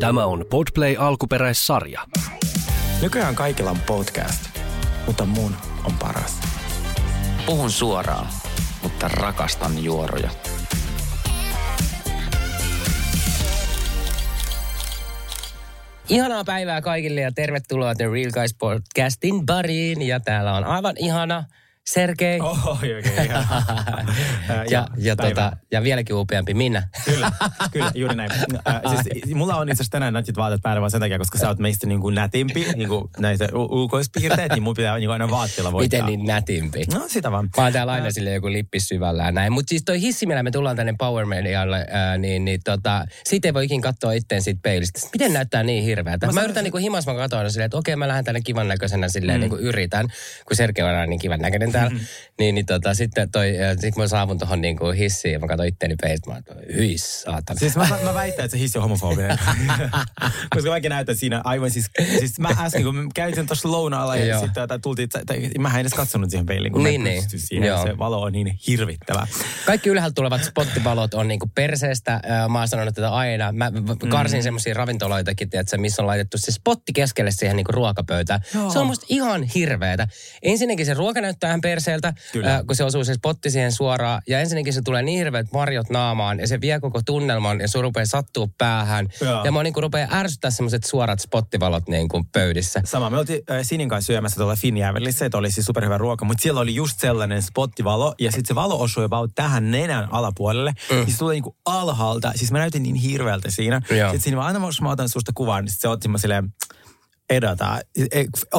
Tämä on Podplay alkuperäissarja. Nykyään kaikilla on podcast, mutta mun on paras. Puhun suoraan, mutta rakastan juoroja. Ihanaa päivää kaikille ja tervetuloa The Real Guys podcastin bariin. Ja täällä on aivan ihana Sergei. Oh, okay, okay, ja, ja, tota, ja vieläkin upeampi Minna. kyllä, kyllä, juuri näin. Äh, siis, mulla on itse asiassa tänään nätit vaatteet päällä vaan sen takia, koska sä oot meistä niin kuin nätimpi, niin kuin näitä ulkoispiirteet, niin mun pitää niin kuin aina vaatteilla voittaa. Miten niin nätimpi? No sitä vaan. Mä oon täällä aina sille joku lippis syvällä ja näin. Mutta siis toi hissi, millä me tullaan tänne Power Medialle, ää, niin, niin tota, siitä ei voi ikin katsoa itteen siitä peilistä. Miten näyttää niin hirveältä? Mä, mä yritän niin kuin himas, mä katsoin silleen, että okei, mä lähden tänne kivan näköisenä silleen mm. niin kuin yritän, kun Sergei on aina niin kivan näköinen täällä. Mm-hmm. Niin, niin tota, sitten toi, sit kun mä saavun tuohon niin kuin hissiin ja mä katsoin itteeni peistä, mä oon, hyi saatana. Siis mä, mä väitän, että se hissi on homofobinen. Koska mäkin näytän siinä aivan siis, siis mä äsken, kun mä käytin tuossa lounaalla ja sitten tota, tultiin, mä en edes katsonut siihen peiliin, kun niin, mä niin. siihen. Joo. Se valo on niin hirvittävä. Kaikki ylhäältä tulevat spottivalot on niin kuin perseestä. Mä oon sanonut tätä aina. Mä karsin mm. semmoisia ravintoloitakin, että missä on laitettu se spotti keskelle siihen niin kuin ruokapöytään. Joo. Se on musta ihan hirveetä. Ensinnäkin se ruoka näyttää perseeltä, Kyllä. kun se osuu se spotti siihen suoraan. Ja ensinnäkin se tulee niin hirveät varjot naamaan ja se vie koko tunnelman ja sun rupeaa sattuu päähän. Joo. Ja mä niin rupeaa ärsyttää semmoiset suorat spottivalot niin kuin pöydissä. Sama. Me oltiin äh, Sinin kanssa syömässä tuolla Finjävelissä, että oli siis superhyvä ruoka, mutta siellä oli just sellainen spottivalo ja sitten se valo osui about tähän nenän alapuolelle. Mm. Ja se tuli niinku alhaalta. Siis mä näytin niin hirveältä siinä. Joo. Sitten siinä aina, jos mä otan susta kuvan, niin sit se otti mä silleen, edata.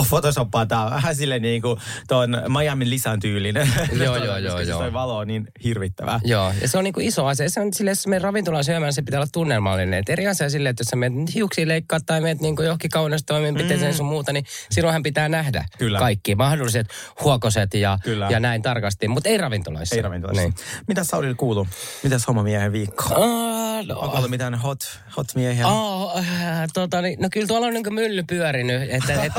Photoshopaa tää on vähän silleen niin kuin tuon Miamin lisän tyylinen. Joo, joo, joo. joo. Se valo on niin hirvittävää. Joo, ja se on niin kuin iso asia. Se on silleen, jos menet ravintolaan syömään, se pitää olla tunnelmallinen. Et eri asia silleen, että jos sä menet hiuksia leikkaa tai menet niin johonkin kaunestoimenpiteeseen mm. sun muuta, niin silloinhan pitää nähdä Kyllä. kaikki mahdolliset huokoset ja, Kyllä. ja näin tarkasti. Mutta ei ravintolaissa. Ei ravintolaissa. Niin. Mitä Saulille kuuluu? Mitäs homomiehen viikko? Uh, no. Onko ollut mitään hot, hot miehiä? Oh, tota, niin, no kyllä tuolla on niin mylly pyörinyt. Että, et,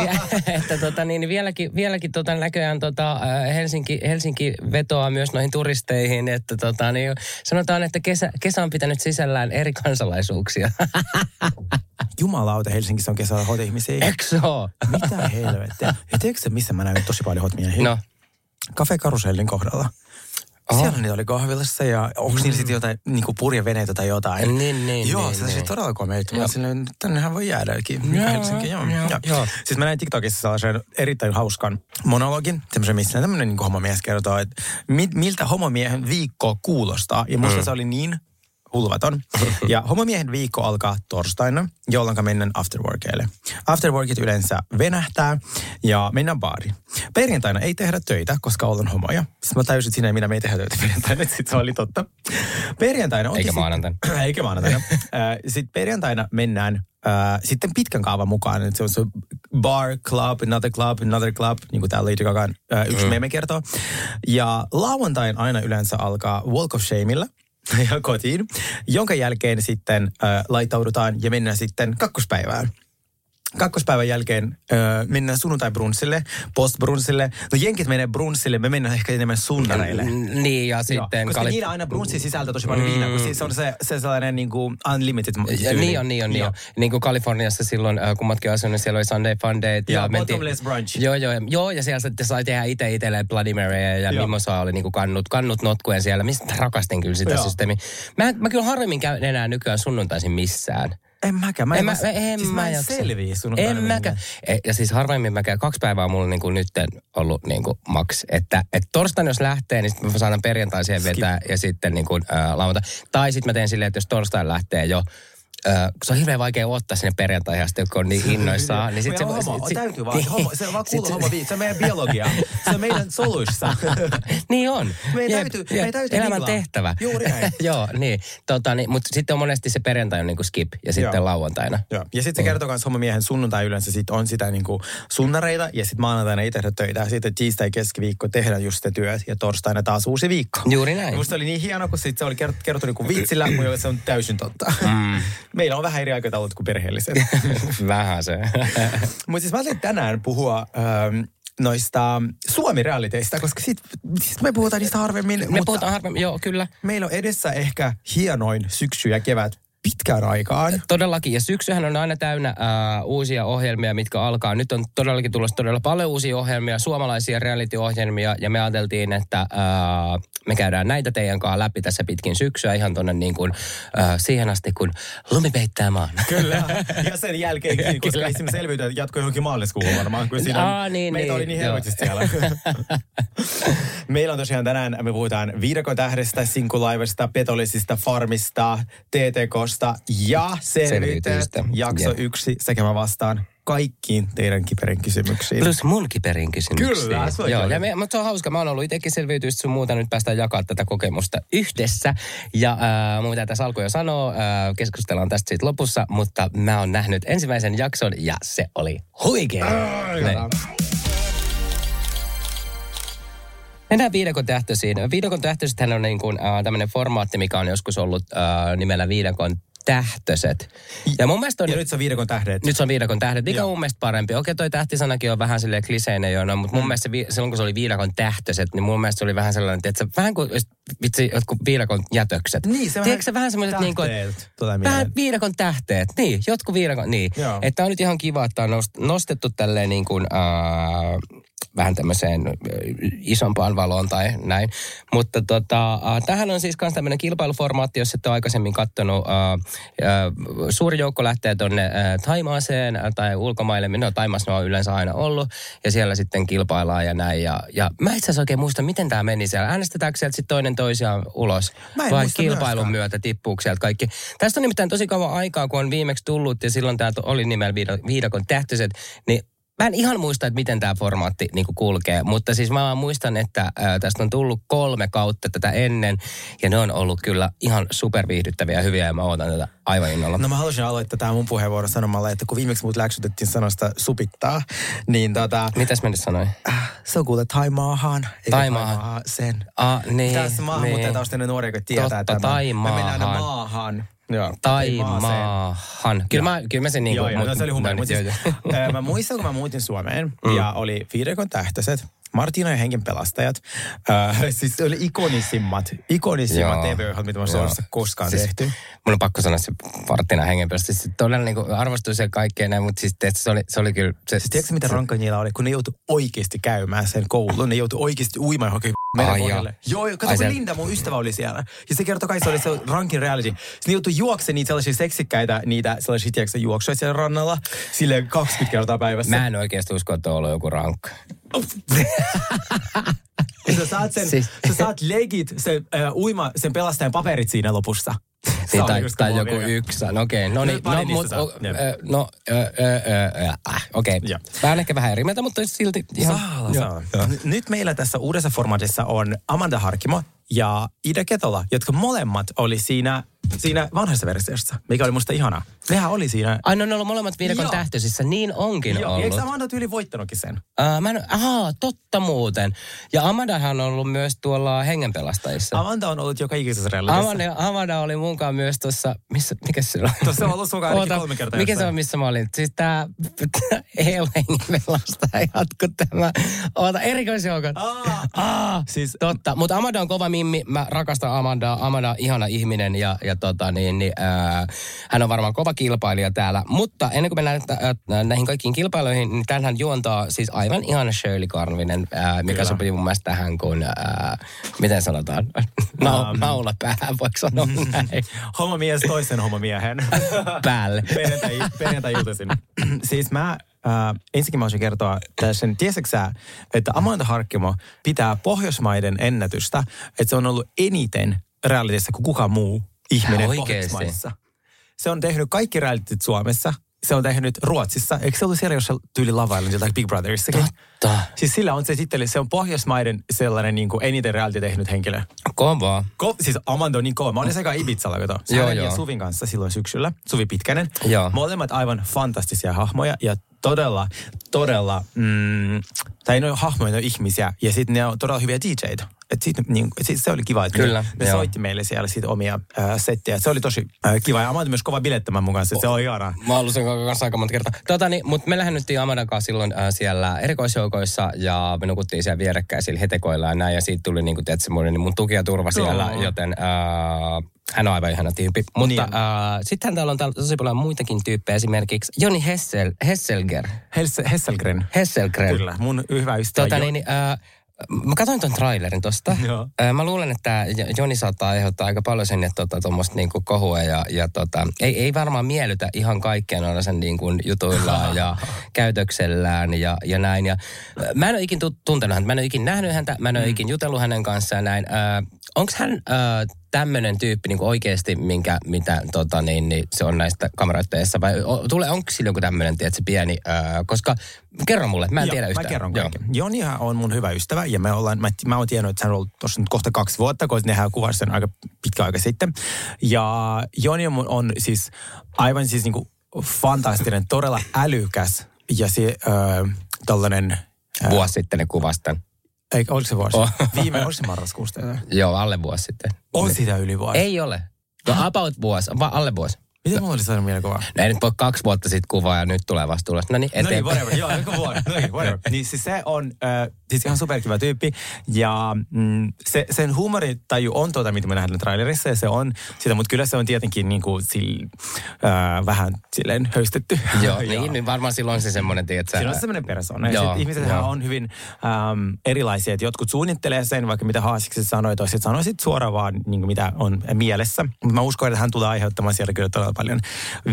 että tota, niin, vieläkin, vieläkin tota, näköjään tota, äh, Helsinki, Helsinki vetoaa myös noihin turisteihin. Että tota, niin, sanotaan, että kesä, kesä on pitänyt sisällään eri kansalaisuuksia. Jumalauta, Helsingissä on kesällä hot ihmisiä. Eikö Mitä helvettiä? Ja tiedätkö se, missä mä näin tosi paljon hot miehiä? No. Cafe Karusellin kohdalla. Oho. Siellä niitä oli kahvilassa ja onko mm. niillä sitten jotain niinku purjeveneitä tai jotain? Niin, niin, Joo, niin, se niin. todella komeita. Mä silleen, tännehän voi jäädäkin. Joo, joo. Joo, joo. joo. Siis mä näin TikTokissa sellaisen erittäin hauskan monologin, semmoisen, missä tämmöinen niin homomies kertoo, että mi- miltä homomiehen viikko kuulostaa. Ja musta mm. se oli niin hulvaton. Ja homomiehen viikko alkaa torstaina, jolloin mennään afterworkeille. Afterworkit yleensä venähtää ja mennään baariin. Perjantaina ei tehdä töitä, koska ollaan homoja. Sitten mä täysin siinä, minä me ei tehdä töitä perjantaina, sitten se oli totta. Perjantaina on... Eikä maanantaina. Eikä maanantaina. sitten perjantaina mennään Uh, sitten pitkän kaavan mukaan, että se on se bar, club, another club, another club, niin kuin täällä Lady Gagan uh, yksi mm. meme kertoo. Ja lauantain aina yleensä alkaa Walk of Shameilla, ja kotiin, jonka jälkeen sitten äh, laitaudutaan ja mennään sitten kakkospäivään kakkospäivän jälkeen öö, mennään sunnuntai-brunssille, post-brunssille. No jenkit menee brunssille, me mennään ehkä enemmän sunnareille. Mm, niin, ja sitten... Koska kali... niillä aina brunssi sisältää tosi paljon mm. viinaa, kun se on se, se sellainen niin kuin unlimited ja, Niin on, niin on, niin on. Niin kuin Kaliforniassa silloin, kun matkin asuin, niin siellä oli Sunday Fun Day. Ja, ja bottomless brunch. Joo, joo, joo, ja siellä sitten sai tehdä itse itselleen Bloody Mary ja Mimosa oli niin kuin kannut, kannut notkuen siellä. Mistä rakastin kyllä sitä systeemiä. Mä, mä kyllä harvemmin käyn enää nykyään sunnuntaisin missään. En mäkään. Mä en, en, mä, en, siis mä en selviä sun En mäkään. E, ja siis harvemmin mäkään. Kaksi päivää on mulla niinku nyt ollut niinku maks. Että et torstaina jos lähtee, niin sitten mä saan perjantaiseen vetää ja sitten niinku, äh, lauantai. Tai sitten mä teen silleen, että jos torstaina lähtee jo Öö, se on hirveän vaikea ottaa sinne perjantaihin asti, kun on niin innoissaan. niin sit se, homo, sit, täytyy vaan, niin, homo, se vaan kuuluu homo Se on meidän biologia. Se on meidän soluissa. niin on. Meidän täytyy, jep, meidän täytyy Elämän miklaa. tehtävä. Juuri näin. Joo, niin. Tota, niin. Mutta sitten on monesti se perjantai on niin kuin skip ja sitten Joo. lauantaina. Joo. Ja sitten se kertoo myös homomiehen sunnuntai yleensä sit on sitä niin kuin sunnareita ja sitten maanantaina ei tehdä töitä. Ja sitten tiistai keskiviikko tehdään just sitä työt ja torstaina taas uusi viikko. Juuri näin. Musta oli niin hieno, kun sit se oli kerrottu niin kuin vitsillä, mutta se on täysin totta. Mm. Meillä on vähän eri aika aikataulut kuin perheelliset. Vähän se. Mutta siis mä ajattelin tänään puhua ähm, noista Suomi-realiteista, koska sit, sit me puhutaan niistä harvemmin. Me puhutaan harvemmin, joo, kyllä. Meillä on edessä ehkä hienoin syksy ja kevät pitkään aikaan. Todellakin, ja syksyhän on aina täynnä äh, uusia ohjelmia, mitkä alkaa. Nyt on todellakin tulossa todella paljon uusia ohjelmia, suomalaisia reality-ohjelmia, ja me ajateltiin, että äh, me käydään näitä teidän kanssa läpi tässä pitkin syksyä ihan tuonne niin kuin, äh, siihen asti, kun lumi peittää maan. Kyllä, ja sen jälkeenkin, koska ei me selviytyä, että jatkoi johonkin maaliskuuhun varmaan, kun siinä Aa, niin, meitä niin, oli niin joo. helvetisti siellä. Meillä on tosiaan tänään, me puhutaan viidakon tähdestä, sinkulaivasta, petollisista, farmista, TTKsta ja selviytystä. Selviytystä. Jakso Jep. yksi sekä mä vastaan kaikkiin teidän kiperin kysymyksiin. Plus mun kiperin kysymyksiin. Kyllä, se on Joo, ja me, mutta se on hauska. Mä oon ollut itsekin selviytyistä sun muuta. Nyt päästään jakaa tätä kokemusta yhdessä. Ja äh, muuta tässä alkoi jo sanoa. Äh, keskustellaan tästä siitä lopussa. Mutta mä oon nähnyt ensimmäisen jakson ja se oli huikea. Näin. Mennään viidakon tähtöisiin. Viidakon tähtöisethän on niin kuin, äh, tämmöinen formaatti, mikä on joskus ollut äh, nimellä viidakon tähtöiset. Ja mun mielestä on... Ja nyt se on viidakon tähdet. Nyt se on viidakon tähdet. Mikä Joo. on mun mielestä parempi? Okei, toi tähtisanakin on vähän silleen kliseinen jo, no, mutta mun mielestä se, vi- silloin kun se oli viidakon tähtöiset, niin mun mielestä se oli vähän sellainen, että vähän kuin vitsi, jotkut viidakon jätökset. Niin, se Tiedätkö sä vähän semmoiset niin kuin, vähän viidakon tähteet. Niin, jotkut viidakon, niin. Joo. Että on nyt ihan kiva, että on nost- nostettu tälleen niin kuin, äh, vähän tämmöiseen isompaan valoon tai näin. Mutta tota, äh, tähän on siis myös tämmöinen kilpailuformaatti, jos et ole aikaisemmin katsonut. Suuri joukko lähtee tuonne Taimaaseen tai ulkomaille. No Taimaassa on yleensä aina ollut. Ja siellä sitten kilpaillaan ja näin. Ja, ja mä itse asiassa oikein muista, miten tämä meni siellä. Äänestetäänkö sieltä sitten toinen toisiaan ulos? Vai kilpailun myöskään. myötä tippuuko sieltä kaikki? Tästä on nimittäin tosi kauan aikaa, kun on viimeksi tullut ja silloin tämä oli nimellä viida- viidakon tähtöiset, niin Mä en ihan muista, että miten tämä formaatti niin kulkee, mutta siis mä vaan muistan, että ää, tästä on tullut kolme kautta tätä ennen, ja ne on ollut kyllä ihan superviihdyttäviä ja hyviä, ja mä odotan tätä aivan innolla. No mä haluaisin aloittaa tämä mun puheenvuoro sanomalla, että kun viimeksi mut läksytettiin sanosta supittaa, niin tota, Mitäs mä nyt sanoin? äh, se on kuule Taimaahan. eikä Taimaahan. Taimaahan sen. Ah, niin, Tässä maahanmuuttajataustainen nuori, joka tietää Totta, tämän. Taimaahan. Me mennään aina maahan. Joo, Taimaahan. Kyllä mä, kyllä mä sen niin Joo, kuin... joo, no, se oli humori. no, Mutta siis, joo, joo. mä muistan, kun mä muutin Suomeen ja oli Viidekon tähtöiset, Martina ja Henkin pelastajat. Äh, siis se oli ikonisimmat, ikonisimmat Joo. TV-ohjelmat, mitä mä. Suomessa koskaan Siis tehty. Mun on pakko sanoa se Varttina hengenperäisesti. Siis todella niin kuin arvostus ja kaikkea näin, mutta siis se oli, se oli kyllä... Se, Siis tiedätkö, mitä rankka niillä oli, kun ne joutui oikeasti käymään sen koulun, ne joutui oikeasti uimaan johonkin Ai merenpohjalle. Joo, kato, Ai kun se- Linda, mun ystävä, oli siellä. Ja se kertoi kai, se oli se rankin reality. Sitten ne joutui juoksemaan niitä sellaisia seksikkäitä, niitä sellaisia, tiedätkö, juoksuja siellä rannalla, silleen 20 kertaa päivässä. Mä en oikeasti usko, että on ollut joku rankka. Sä saat, sen, Siis- sä saat legit sen, äh, uima, sen pelastajan paperit siinä lopussa. Niin, oli tai, tai joku yksi. No okei, no niin. No, mut, o, no, äh, okei. Joo. Mä ehkä vähän eri mieltä, mutta silti ihan... Saa, saa. Nyt meillä tässä uudessa formaatissa on Amanda Harkimo ja Ida Ketola, jotka molemmat oli siinä, siinä vanhassa versiossa, mikä oli musta ihanaa. Nehän oli siinä. Ai, ne on ollut molemmat viidakon Joo. tähtöisissä. Niin onkin Joo, ollut. eikö Amanda tyyli voittanutkin sen? Uh, mä en, aha, totta muuten. Ja Amandahan on ollut myös tuolla hengenpelastajissa. Amanda on ollut joka ikisessä realitissa. Amanda, Amanda oli munkaan myös tuossa, missä, mikä se on? Tuossa on ollut sunkaan Oota, kolme kertaa Mikä se jossain. on, missä mä olin? Siis tää Helsingin pelastajat, kun tämä... Oota, erikoisjoukot. Aa, Ah, Siis- totta. Mutta Amanda on kova mimmi. Mä rakastan Amandaa. Amanda on ihana ihminen ja, ja tota niin, niin ää, hän on varmaan kova kilpailija täällä. Mutta ennen kuin mennään ää, näihin kaikkiin kilpailuihin, niin tämähän juontaa siis aivan ihana Shirley Karvinen, ää, mikä Kyllä. sopii mun mielestä tähän, kun, ää, miten sanotaan, Na, naula päähän, voiko sanoa näin, homomies toisen homomiehen. päälle. perjantai, perjantai-iltaisin. siis mä, äh, ensinnäkin mä haluaisin kertoa tässä, tiesitkö sä, että Amanda Harkkimo pitää Pohjoismaiden ennätystä, että se on ollut eniten realitissa kuin kukaan muu ihminen? Pohjoismaissa. Se on tehnyt kaikki realityt Suomessa. Se on tehnyt Ruotsissa. Eikö se ollut siellä, jossa tyyli lavailla jotain Big Brotherissakin? Totta. Siis sillä on se sitten, se on Pohjoismaiden sellainen niin kuin eniten reality tehnyt henkilö. Kovaa. Ko, siis Amanda on niin kova. Mä olin sekä Ibizalla, kato. Joo, Joo, ja joo. Suvin kanssa silloin syksyllä. Suvi Pitkänen. Joo. Molemmat aivan fantastisia hahmoja ja todella, todella, mm, tai ne on hahmoja, ne on ihmisiä. Ja sitten ne on todella hyviä DJitä. Et siitä, niin, et siitä se oli kiva, että Kyllä, ne, ne soitti meille siellä siitä omia äh, settejä. Se oli tosi äh, kiva ja Amanda myös kova bilettämään mun kanssa, se oli ihanaa. Mä oon ollut sen kanssa aika monta kertaa. Tota, niin, mutta me lähdettiin Amadan kanssa silloin äh, siellä erikoisjoukoissa ja me nukuttiin siellä vierekkäisillä hetekoilla ja näin. Ja siitä tuli niin kuin, tiedät, semmoinen niin mun tuki ja turva siellä, Joo. joten äh, hän on aivan ihana tyyppi. Mutta Niin. äh, sittenhän täällä on täällä tosi paljon muitakin tyyppejä. Esimerkiksi Joni Hessel, Hesselger. Hels- Hesselgren. Hesselgren. Kyllä, mun hyvä ystävä. Tota, Jo- niin, niin, äh, mä katsoin ton trailerin tosta. Joo. Mä luulen, että Joni saattaa aiheuttaa aika paljon sen, että tota, tuommoista niinku kohua ja, ja tota, ei, ei varmaan miellytä ihan kaikkea noilla sen niinku jutuillaan ja käytöksellään ja, ja näin. Ja, mä en ole ikin tu- tuntenut häntä, mä en ole ikin nähnyt häntä, mä en ole mm. ikin jutellut hänen kanssaan näin. Äh, Onko hän äh, tämmöinen tyyppi niin oikeasti, minkä, mitä tota, niin, niin, se on näistä kameroitteissa vai o, tule, onko sillä joku tämmöinen, tiedätkö, pieni, äh, koska kerro mulle, mä en Joo, tiedä yhtään. Mä kerron Joo. Jonihan on mun hyvä ystävä ja me ollaan, mä, mä oon tiennyt, että hän on ollut tuossa nyt kohta kaksi vuotta, koska nehän kuvasi sen aika pitkä aika sitten. Ja Joni on, on siis aivan siis niinku fantastinen, todella älykäs ja se äh, tällainen... Vuosi sitten ne kuvasi tämän. Ei, oliko se vuosi? Oh. Viime, oliko se marraskuusta? Joo, alle vuosi sitten. On sitä yli vuosi. Ei ole. No about vuosi, vaan alle vuosi. Miten mulla oli saanut mielikuva? No ei nyt voi kaksi vuotta sitten kuvaa ja nyt tulee vasta tulos. No niin, No niin, eteenpäin. whatever. Joo, joku vuosi. No niin, whatever. Niin siis se on äh, siis ihan superkiva tyyppi. Ja mm, se, sen huumoritaju on tuota, mitä me nähdään trailerissa. Ja se on sitä, mutta kyllä se on tietenkin niin kuin, sil, äh, vähän silleen höystetty. Joo, Ja niin, niin varmaan silloin se semmoinen, tiedätkö Siinä on semmoinen persona. Ja Joo, sit ihmiset joo. on hyvin äm, erilaisia, että jotkut suunnittelee sen, vaikka mitä Haasiksi sanoi, toiset sanoi sit suoraan vaan, niin kuin mitä on mielessä. Mutta mä uskon, että hän tulee aiheuttamaan siellä kyllä todella paljon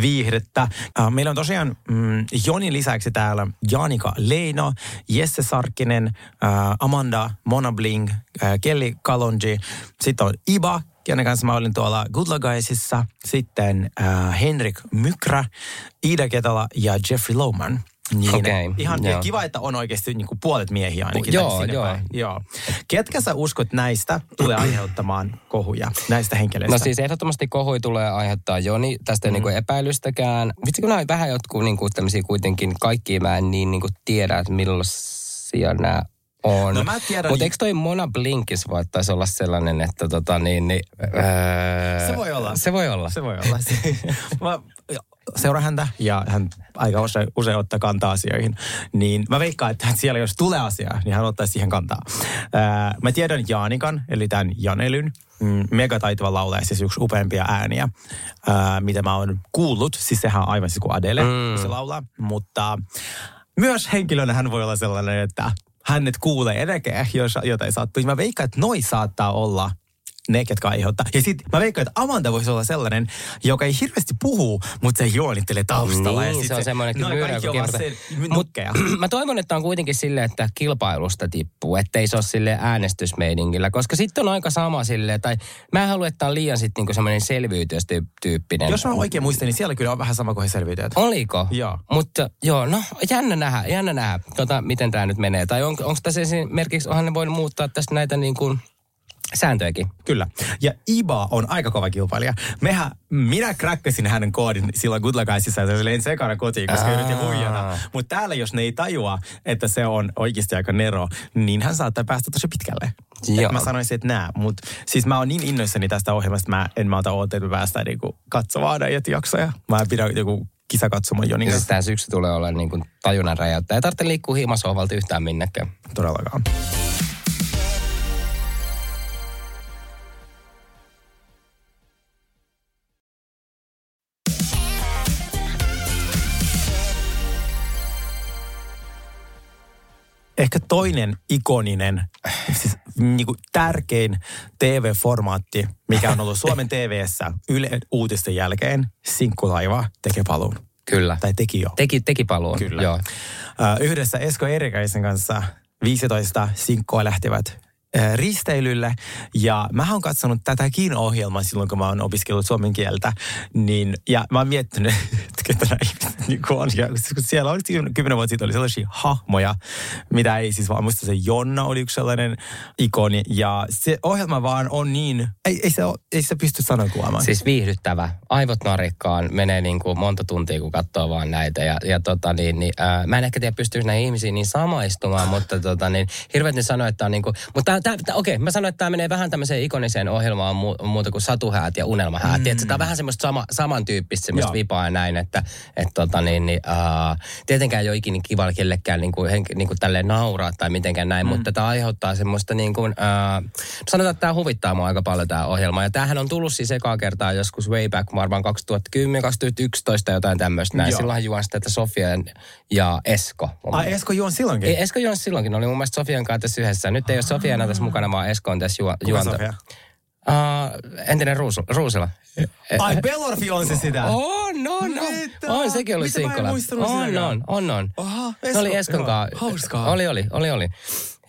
viihdettä. Äh, meillä on tosiaan mm, Jonin lisäksi täällä Janika Leino, Jesse Sarkkinen, äh, Amanda Mona Bling, äh, Kelly Kalonji, sitten on Iba, kenen kanssa mä olin tuolla Good Guysissa, sitten Henrik Mykrä, Ida Ketola ja Jeffrey Lohman. Niin, Okei, ihan joo. kiva, että on oikeasti niin kuin puolet miehiä ainakin. Joo, joo. päin. joo. Ketkä sä uskot näistä tulee aiheuttamaan kohuja, näistä henkilöistä? No siis ehdottomasti kohui tulee aiheuttaa Joni, tästä ei mm. niinku epäilystäkään. Vitsi kun on vähän jotkut niinku tämmöisiä kuitenkin, kaikki mä en niin niinku tiedä, että millaisia nämä on. No mä tiedän- Mutta eikö toi Mona Blinkis voittaisi olla sellainen, että tota niin, niin öö, Se voi olla. Se voi olla. Se voi olla. mä seuraan häntä ja hän aika usein, usein ottaa kantaa asioihin. Niin mä veikkaan, että siellä jos tulee asiaa, niin hän ottaisi siihen kantaa. Ää, mä tiedän Jaanikan, eli tämän Janelyn. Mm, megataitava laulaja, siis yksi upeimpia ääniä, ää, mitä mä oon kuullut. Siis sehän on aivan siis kuin Adele, mm. kun se laulaa. Mutta myös henkilönä hän voi olla sellainen, että hänet kuulee ja näkee, jos jotain sattuu. Mä veikkaan, että noi saattaa olla ne, ketkä aiheuttaa. Ja sitten mä veikkaan, että Amanda voisi olla sellainen, joka ei hirveästi puhu, mutta se juonittelee taustalla. ja Niin, sit se on semmoinen no, myyrä, nukkeja. mä toivon, että on kuitenkin silleen, että kilpailusta tippuu, ettei se ole sille äänestysmeiningillä, koska sitten on aika sama silleen, tai mä en halua, että on liian sitten niinku semmoinen selviytyöstyyppinen. Jos mä oikein muistan, niin siellä kyllä on vähän sama kuin he selviytyjät. Oliko? Joo. Mutta joo, no jännä nähdä, jännä nähdä, tota, miten tämä nyt menee. Tai on, onko tässä esimerkiksi, onhan ne voinut muuttaa tästä näitä niin kuin sääntöjäkin. Kyllä. Ja Iba on aika kova kilpailija. Mehän, minä kräkkäsin hänen koodin silloin Good Luck Guysissa ja se oli ensi ekana kotiin, koska yritin huijata. Mutta täällä, jos ne ei tajua, että se on oikeasti aika nero, niin hän saattaa päästä tosi pitkälle. Joo. Mä sanoisin, että nää. Mutta siis mä oon niin innoissani tästä ohjelmasta, mä en malta odottaa, että me päästään niinku katsomaan näitä jaksoja. Mä pidän joku kisakatsomaan Jonin Ja siis kanssa. tämä syksy tulee olemaan niin tajunnan räjäyttä. Ei tarvitse liikkua hiimasohvalta yhtään minnekään. Todellakaan. Ehkä toinen ikoninen, siis niin kuin tärkein TV-formaatti, mikä on ollut Suomen TVssä Yle uutisten jälkeen, Sinkkulaiva tekee paluun. Kyllä. Tai teki jo. Teki, teki paluun. Kyllä. Joo. Yhdessä Esko Erikäisen kanssa 15 sinkkoa lähtivät risteilylle. Ja mä oon katsonut tätäkin ohjelmaa silloin, kun mä oon opiskellut suomen kieltä. Niin, ja mä oon miettinyt, että ketä ihmiset niin on. Ja, siellä oli kymmenen vuotta sitten oli sellaisia hahmoja, mitä ei siis vaan, muista se Jonna oli yksi sellainen ikoni. Ja se ohjelma vaan on niin, ei, ei, se, ei se pysty sanoa kuvaamaan. Siis viihdyttävä. Aivot narikkaan. Menee niin kuin monta tuntia, kun katsoo vaan näitä. Ja, ja tota niin, niin ää, mä en ehkä tiedä, pystyykö näihin ihmisiin niin samaistumaan, mutta tota niin, hirveät ne sanoo, että on niin kuin, mutta okei, mä sanoin, että tämä menee vähän tämmöiseen ikoniseen ohjelmaan mu, muuta kuin satuhäät ja unelmahäät. Mm. Tiedätkö, tämä on vähän semmoista sama, samantyyppistä semmoista Joo. vipaa ja näin, että et, tota niin, niin, uh, tietenkään ei ole ikinä kiva kellekään niin kuin, niin kuin tälleen nauraa tai mitenkään näin, mm. mutta tämä aiheuttaa semmoista niin kuin, uh, sanotaan, että tämä huvittaa mua aika paljon tämä ohjelma. Ja tämähän on tullut siis ekaa kertaa joskus way back varmaan 2010-2011 jotain tämmöistä näin. Silloin juon sitä, että Sofia ja Esko. Ai Esko juon silloinkin? Ei, Esko juon silloinkin. Oli mun mielestä Sofian kanssa tässä yhdessä. Nyt ei ole Sofia enää tässä mukana, vaan Esko on tässä juo, juonta. Sofia? Uh, entinen Ruus, Ruusila. Ai, Bellorfi on se sitä? On, no, no. On, sekin oli sinkkola. On, on, on, on. Esko, oli Eskon kanssa. Hauskaa. Oli, oli, oli, oli.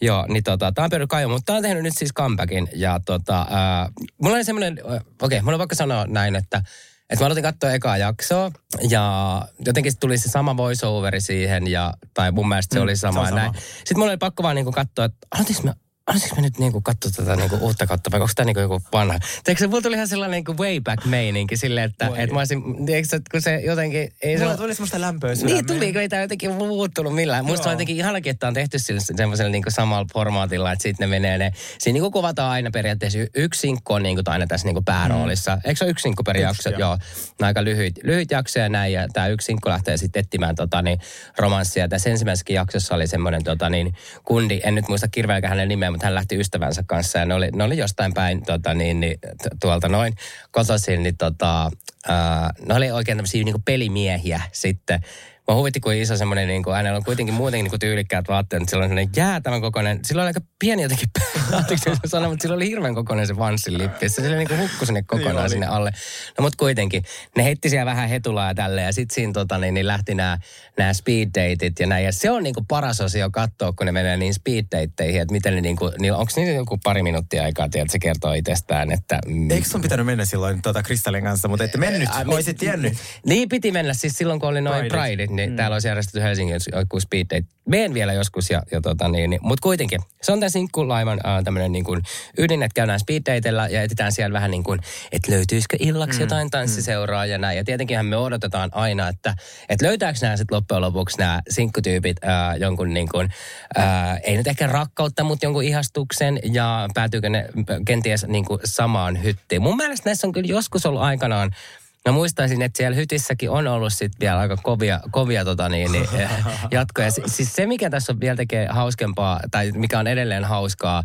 Joo, niin tota, tämä on Perry Kaiju, mutta tämä on tehnyt nyt siis comebackin. Ja tota, äh, mulla oli semmoinen, okei, okay, mulla on vaikka sanoa näin, että että mä aloitin katsoa ekaa jaksoa ja jotenkin tuli se sama voiceoveri siihen ja, tai mun mielestä se mm, oli sama. Se sama. Näin. Sitten mulla oli pakko vaan niinku katsoa, että aloitinko mä olisiko me nyt niinku katsoa tätä niinku uutta kautta vai onko tämä niinku joku vanha? Teekö se, mulla tuli ihan sellainen niinku way back meininki silleen, että et mä olisin, tiedätkö, kun se jotenkin... Ei mulla se, tuli semmoista lämpöä Niin tuli, kun ei tämä jotenkin muuttunut millään. Joo. Musta on jotenkin ihanakin, että on tehty semmoisella niinku samalla formaatilla, että sitten ne menee ne, siinä niinku kuvataan aina periaatteessa yksi sinkku on niinku aina tässä niinku pääroolissa. Mm. Eikö se ole yksi sinkku per jakso? Joo. joo. aika lyhyt, lyhyt jakso ja näin ja tämä yksi sinkku lähtee sitten etsimään tota, niin, romanssia. Tässä ensimmäisessä jaksossa oli semmoinen tota, niin, kundi, en nyt muista kirveäkään hänen nimeä, mutta hän lähti ystävänsä kanssa ja ne oli, ne oli jostain päin tota, niin, niin, tuolta noin kotoisin, niin tota, ää, ne oli oikein tämmöisiä niin pelimiehiä sitten Mä huvitti, kuin iso semmoinen, niin kuin, hänellä on kuitenkin muutenkin niin kuin tyylikkäät vaatteet, mutta sillä on semmoinen jäätävän kokoinen, sillä on aika pieni jotenkin anteeksi mutta sillä oli hirveän kokoinen se vanssin lippi. Se niin kuin hukkui sinne kokonaan niin sinne alle. No mutta kuitenkin, ne heitti siellä vähän hetulaa ja tälle ja sitten siinä tota, niin, niin lähti nämä, nämä speed dateit ja näin. Ja se on niin kuin paras osio katsoa, kun ne menee niin speed dateihin, että miten ne niin kuin, niin onko niillä joku pari minuuttia aikaa, että se kertoo itsestään, että... Mm, Eikö sun pitänyt mennä silloin tota Kristallin kanssa, mutta ette mennyt, äh, olisit tiennyt. Niin piti mennä, siis silloin kun oli noin Pride, niin mm. täällä olisi järjestetty Helsingin joku speed date. Meen vielä joskus, ja, ja tota niin, niin. mutta kuitenkin. Se on tämän sinkkulaivan äh, tämmöinen niin kuin ydin, että käydään speed dateilla ja etsitään siellä vähän niin kuin, että löytyisikö illaksi mm. jotain tanssiseuraa mm. ja näin. Ja tietenkinhän me odotetaan aina, että, että löytääkö nämä sitten loppujen lopuksi nämä sinkkutyypit äh, jonkun niin kuin, äh, ei nyt ehkä rakkautta, mutta jonkun ihastuksen ja päätyykö ne kenties niin kuin samaan hyttiin. Mun mielestä näissä on kyllä joskus ollut aikanaan Mä muistaisin, että siellä hytissäkin on ollut sitten vielä aika kovia, kovia tota niin, niin, jatkoja. Siis se, mikä tässä on vielä tekee hauskempaa, tai mikä on edelleen hauskaa,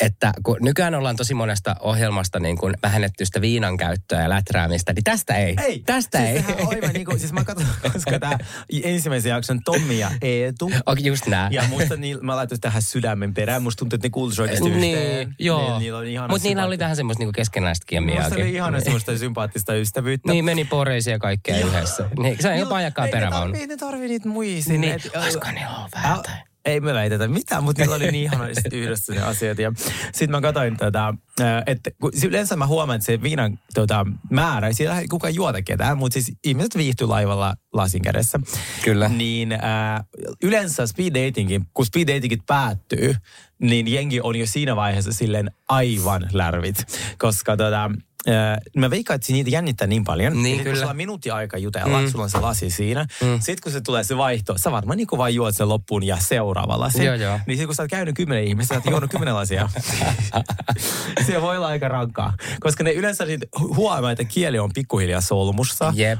että kun nykyään ollaan tosi monesta ohjelmasta niin kuin vähennetty sitä viinan käyttöä ja läträämistä, niin tästä ei. Ei. Tästä siis ei. Aivan niin kuin, siis mä katson, koska tämä ensimmäisen jakson Tommi ja Eetu. Okay, just nää. Ja musta niin, mä laitoin tähän sydämen perään. Musta tuntuu, että ne kuulisi oikeasti niin, yhteen. Joo. Niin, Mutta niillä oli tähän semmoista niin keskenäistä kemiaa. Musta oli ihana semmoista sympaattista ystävyyttä. Niin, meni poreisia ja kaikkea yhdessä. Niin, se on jopa ajakaa perävaunu. Ei ne tarvii niitä muisia. Niin, olisiko ollut vähän ei me väitetä mitään, mutta niillä oli niin ihanasti yhdessä ne asiat. Ja sitten mä katsoin tätä, että yleensä mä huomaan, että se viinan tota, määrä, siellä ei kukaan juota ketään, mutta siis ihmiset viihtyy laivalla lasin kädessä. Kyllä. Niin äh, yleensä speed datingin, kun speed datingit päättyy, niin jengi on jo siinä vaiheessa silleen aivan lärvit. Koska tota, mä veikkaan, että niitä jännittää niin paljon. Niin, kyllä. Kun sulla on minuutti aika jutella, mm. sulla on se lasi siinä. Mm. Sitten kun se tulee se vaihto, sä varmaan niin vaan juot sen loppuun ja seuraava lasi. Joo, joo. Niin sitten kun sä oot käynyt kymmenen ihmistä, sä oot juonut kymmenen lasia. se voi olla aika rankkaa. Koska ne yleensä huomaa, että kieli on pikkuhiljaa solmussa. Jep.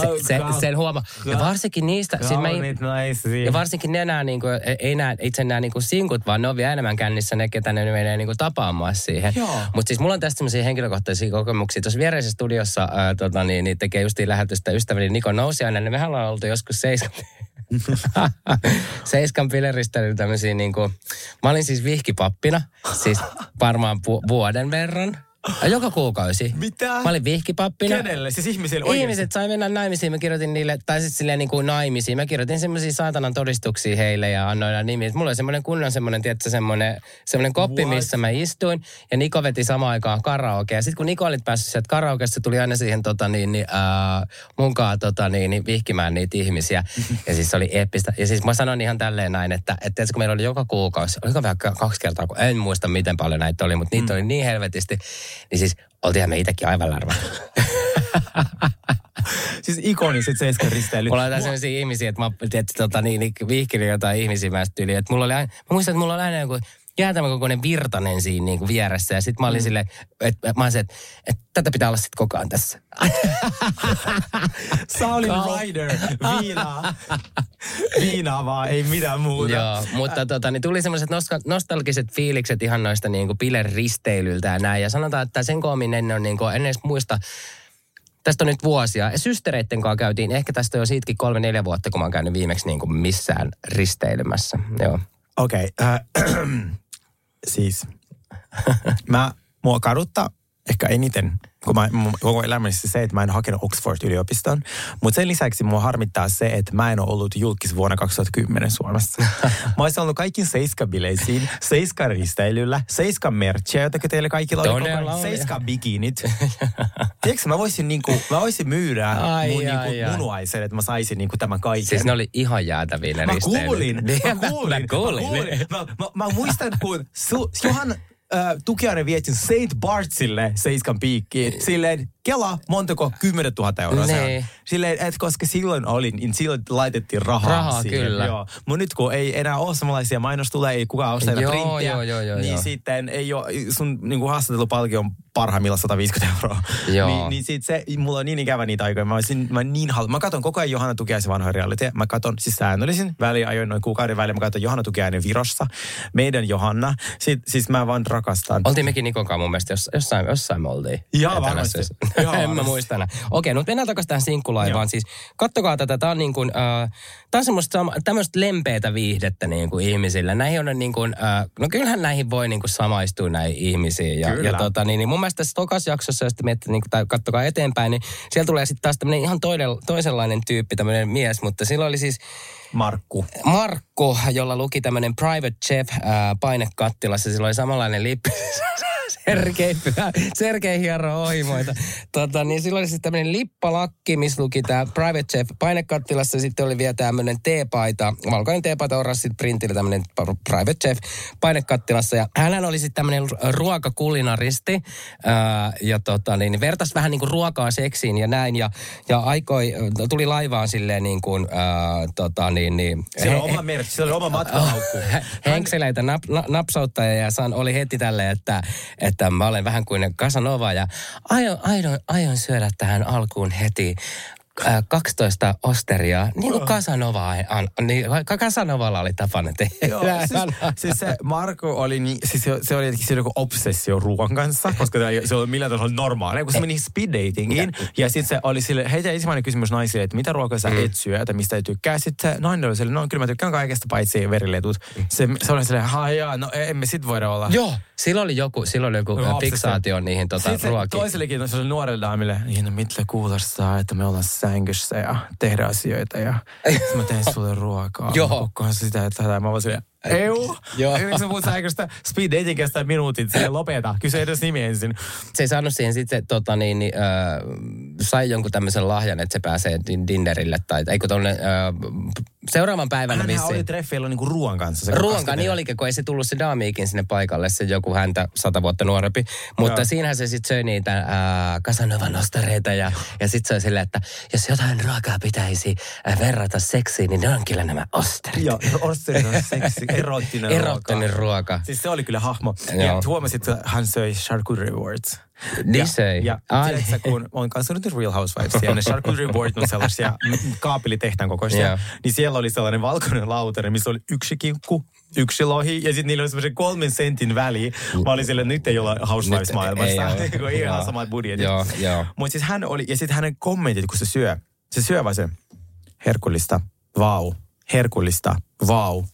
Se, se, sen huomaa. Ja varsinkin niistä. Siis mä, ja varsinkin ne nää, niinku, e- ei nää, itse nämä niinku sinkut, vaan ne on vielä enemmän kännissä ne, ketä ne menee niinku tapaamaan siihen. Mutta siis mulla on tästä sellaisia henkilökohtaisia kokemuksia. Tuossa viereisessä studiossa ää, tota, niin, niin tekee justiin lähetystä ystäväni Niko Nousiainen, niin mehän ollaan oltu joskus seiskan, seiskan pileristä tämmöisiä niin kuin, mä olin siis vihkipappina, siis varmaan pu- vuoden verran. Joka kuukausi. Mitä? Mä olin vihkipappina. Kenelle? Siis ihmisille oikeasti? Ihmiset sai mennä naimisiin. Mä kirjoitin niille, tai siis silleen niin kuin naimisiin. Mä kirjoitin semmoisia saatanan todistuksia heille ja annoin aina nimiä. Mulla oli semmoinen kunnon semmoinen, tiedätkö, semmoinen, semmoinen koppi, What? missä mä istuin. Ja Niko veti samaan aikaan karaoke. Ja sitten kun Niko oli päässyt sieltä karaokeesta, se tuli aina siihen tota niin, niin äh, munkaan tota niin, niin, vihkimään niitä ihmisiä. Ja siis se oli eeppistä. Ja siis mä sanon ihan tälleen näin, että, että tiedätkö, kun meillä oli joka kuukausi, oliko vähän kaksi kertaa, kun en muista miten paljon näitä oli, mutta niitä oli niin helvetisti. Niin siis oltiinhan me itsekin aivan larva. Siis ikoniset seiskan risteilyt. Mulla on jotain sellaisia ihmisiä, että mä tiedätkö, tota, niin, niin, vihkinin jotain ihmisiä mä tyyliin. Että mulla oli aina, mä muistan, että mulla oli aina joku jäätävä kokoinen virtanen siinä niin kuin vieressä. Ja sitten mä olin mm. silleen, että mä olin se, että, että tätä pitää olla sitten koko ajan tässä. Saulin Kau- Rider, viinaa. viinaa vaan, ei mitään muuta. Joo, mutta tota, niin tuli semmoiset nostalgiset fiilikset ihan noista niin kuin bileristeilyiltä ja näin. Ja sanotaan, että sen koomin en, ole, niin kuin, en edes muista, tästä on nyt vuosia. Systereitten kanssa käytiin, ehkä tästä jo siitäkin kolme, neljä vuotta, kun mä oon käynyt viimeksi niin kuin missään risteilymässä. Joo. Okei, okay, äh, siis mä, mua kaduttaa ehkä eniten, kun mä, koko elämässä se, että mä en hakenut Oxford-yliopistoon. Mutta sen lisäksi mua harmittaa se, että mä en ole ollut julkis vuonna 2010 Suomessa. mä olisin ollut kaikkiin seiskabileisiin, seiskan risteilyllä, seiskan merchia, jotka teille kaikilla oli koko ajan, oli. seiskan bikinit. Tiedätkö, mä voisin, niinku, mä voisin myydä Ai, mun ai, niinku, ai. munuaisen, että mä saisin niinku, tämän kaiken. Siis ne oli ihan jäätäviä ne Mä kuulin, mä kuulin, Mä kuulin. Mä, kuulin. mä, mä, mä muistan, kun su, Johan Tukiainen vietin St. Bartsille seiskan piikkiin. Silleen, kela montako 10 000 euroa se on. Nee. Silleen, että koska silloin olin, niin silloin laitettiin rahaa, Rahaa, siihen. kyllä. Joo. Mutta nyt kun ei enää ole samanlaisia mainostuleja, ei kukaan osta enää printtiä, joo, joo, joo, niin joo. sitten ei ole, sun niin kuin haastattelupalkio on parhaimmillaan 150 euroa. Joo. Niin, niin sit se, mulla on niin ikävä niitä aikoja. Mä, olisin, mä niin halu, mä katson koko ajan Johanna Tukiaisen vanhoja reality. Mä katson siis säännöllisin väliin, ajoin noin kuukauden väliin. Mä katson Johanna Tukiainen Virossa. Meidän Johanna. Sit, siis mä vaan rakastan. Oltiin mekin Nikon kanssa mun mielestä, jos, jossain, jossain me oltiin. Joo, varmasti. Joo, en mä varmasti. muista enää. Okei, no mennään takaisin tähän sinkkulaivaan. Joo. Siis kattokaa tätä, tää on niin kuin, äh, tää on semmoista tämmöistä lempeätä viihdettä niin kuin ihmisille. Näihin on niin kuin, äh, no kyllähän näihin voi niin kuin samaistua näihin ihmisiin. Ja, Kyllä. ja tota, niin, niin mun mielestä tässä tokas jaksossa, jos te miettii, niin kuin, tai kattokaa eteenpäin, niin siellä tulee sitten taas tämmöinen ihan toinen, toisenlainen tyyppi, tämmöinen mies. Mutta silloin oli siis Markku. Markku, jolla luki tämmöinen Private Chef ää, painekattilassa. Sillä oli samanlainen lippi. Sergei, pyhä, Sergei hiero ohimoita. Tota, niin silloin oli siis tämmöinen lippalakki, missä luki tämä Private Chef painekattilassa. Sitten oli vielä tämmöinen teepaita, valkoinen teepaita oranssit printillä tämmöinen Private Chef painekattilassa. Ja hänhän oli sitten tämmöinen ruokakulinaristi. Ää, ja tota, niin, vertas vähän niin kuin ruokaa seksiin ja näin. Ja, ja aikoi, tuli laivaan silleen niin kuin, ää, tota, niin, niin, Siellä on he- oma merkki, siellä on oma matkalaukku. Henkseleitä nap, na, napsauttaja ja san, oli heti tälle, että, että mä olen vähän kuin Casanova ja aion, aion, aion syödä tähän alkuun heti 12 osteria, niin kuin Casanova, an, niin, ka- Casanovalla oli tapana tehdä. Joo, siis, siis se Marko oli niin, siis se, se oli jotenkin se joku obsessio ruoan kanssa, koska se oli millään tavalla normaalia, kun se meni speed datingiin. Ja sitten se oli sille, heitä ensimmäinen kysymys naisille, että mitä ruokaa sä et syö, että mistä ei tykkää. Sitten se nainen oli sille, no kyllä mä tykkään kaikesta paitsi veriletut. Se, se oli silleen, hajaa, no emme sit voida olla. Joo, silloin oli joku, silloin oli joku no, fiksaatio niihin tota, Sitten se ruokiin. toisellekin se oli nuorelle daamille, niin no mitä kuulostaa, että me ollaan sängyssä ja tehdään asioita ja mä teen sulle ruokaa. Joo. Koko sitä, että tätä. Mä silleen, eu. Joo. Miksi sä puhut sängystä? Speed dating kestää minuutit, se lopeta. Kysy edes nimi ensin. se ei saanut siihen sitten, tota, niin, niin, äh, sai jonkun tämmöisen lahjan, että se pääsee din- dinnerille tai, eikö tonne äh, seuraavan päivänä Hänhän oli vissiin. treffeillä niinku ruoan kanssa. se Ruoankaan, kaksikymmentä. niin olikin, kun ei se tullut se daamiikin sinne paikalle, se joku häntä sata vuotta nuorempi. Mutta Joo. siinähän se sitten söi niitä ää, Casanovan ostareita ja, ja sitten se oli silleen, että jos jotain ruokaa pitäisi ää, verrata seksiin, niin ne on kyllä nämä osterit. Joo, osterit on seksi, erottinen Erottinen ruoka. Siis se oli kyllä hahmo. Joo. Ja huomasit, että hän söi charcuterie boards. Niin ja, söi. Ja Ai. tiedätkö, kun on kanssa nyt Real Housewives, ja ne charcuterie boards on sellaisia kaapelitehtaan kokoisia, Joo. niin siellä oli sellainen valkoinen lautari, missä oli yksi kinkku, yksi lohi, ja sitten niillä oli semmoisen kolmen sentin väli. Mä olin silleen, nyt ei olla Housewives-maailmassa, ei kun ei ihan Joo. samat budjetit. Joo, joo. Mutta siis hän oli, ja sitten hänen kommentit, kun se syö, se syö vaan se herkullista, vau, herkullista, vau,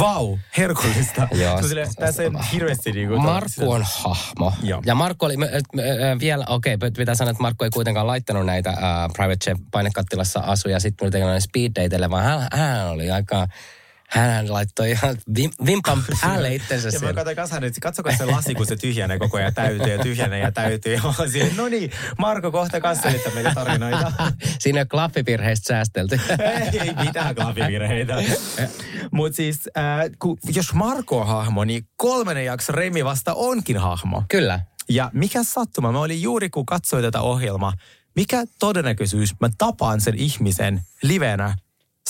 Vau, herkullista. Joo. Sille- Tässä ei hirveästi niinku... Markku on hahmo. Joo. Ja Markku oli, me, me, me, vielä, okei, okay, pitää sanoa, että Markku ei kuitenkaan laittanut näitä uh, Private Chef painekattilassa asuja sitten tuli tekemään speed dateille, vaan hän, hän oli aika, hän laittoi ihan vim, vimpan päälle itsensä Ja mä katsoin kanssa nyt, katsokaa se lasi, kun se tyhjenee koko ajan täytyy ja tyhjenee ja täytyy. Ja no niin, Marko kohta kanssa selittää meille tarinoita. Siinä on klaffivirheistä säästelty. ei, ei mitään klappivirheitä. Mutta siis, äh, kun, jos Marko on hahmo, niin kolmannen jakso Remi vasta onkin hahmo. Kyllä. Ja mikä sattuma, mä olin juuri kun katsoin tätä ohjelmaa, mikä todennäköisyys mä tapaan sen ihmisen livenä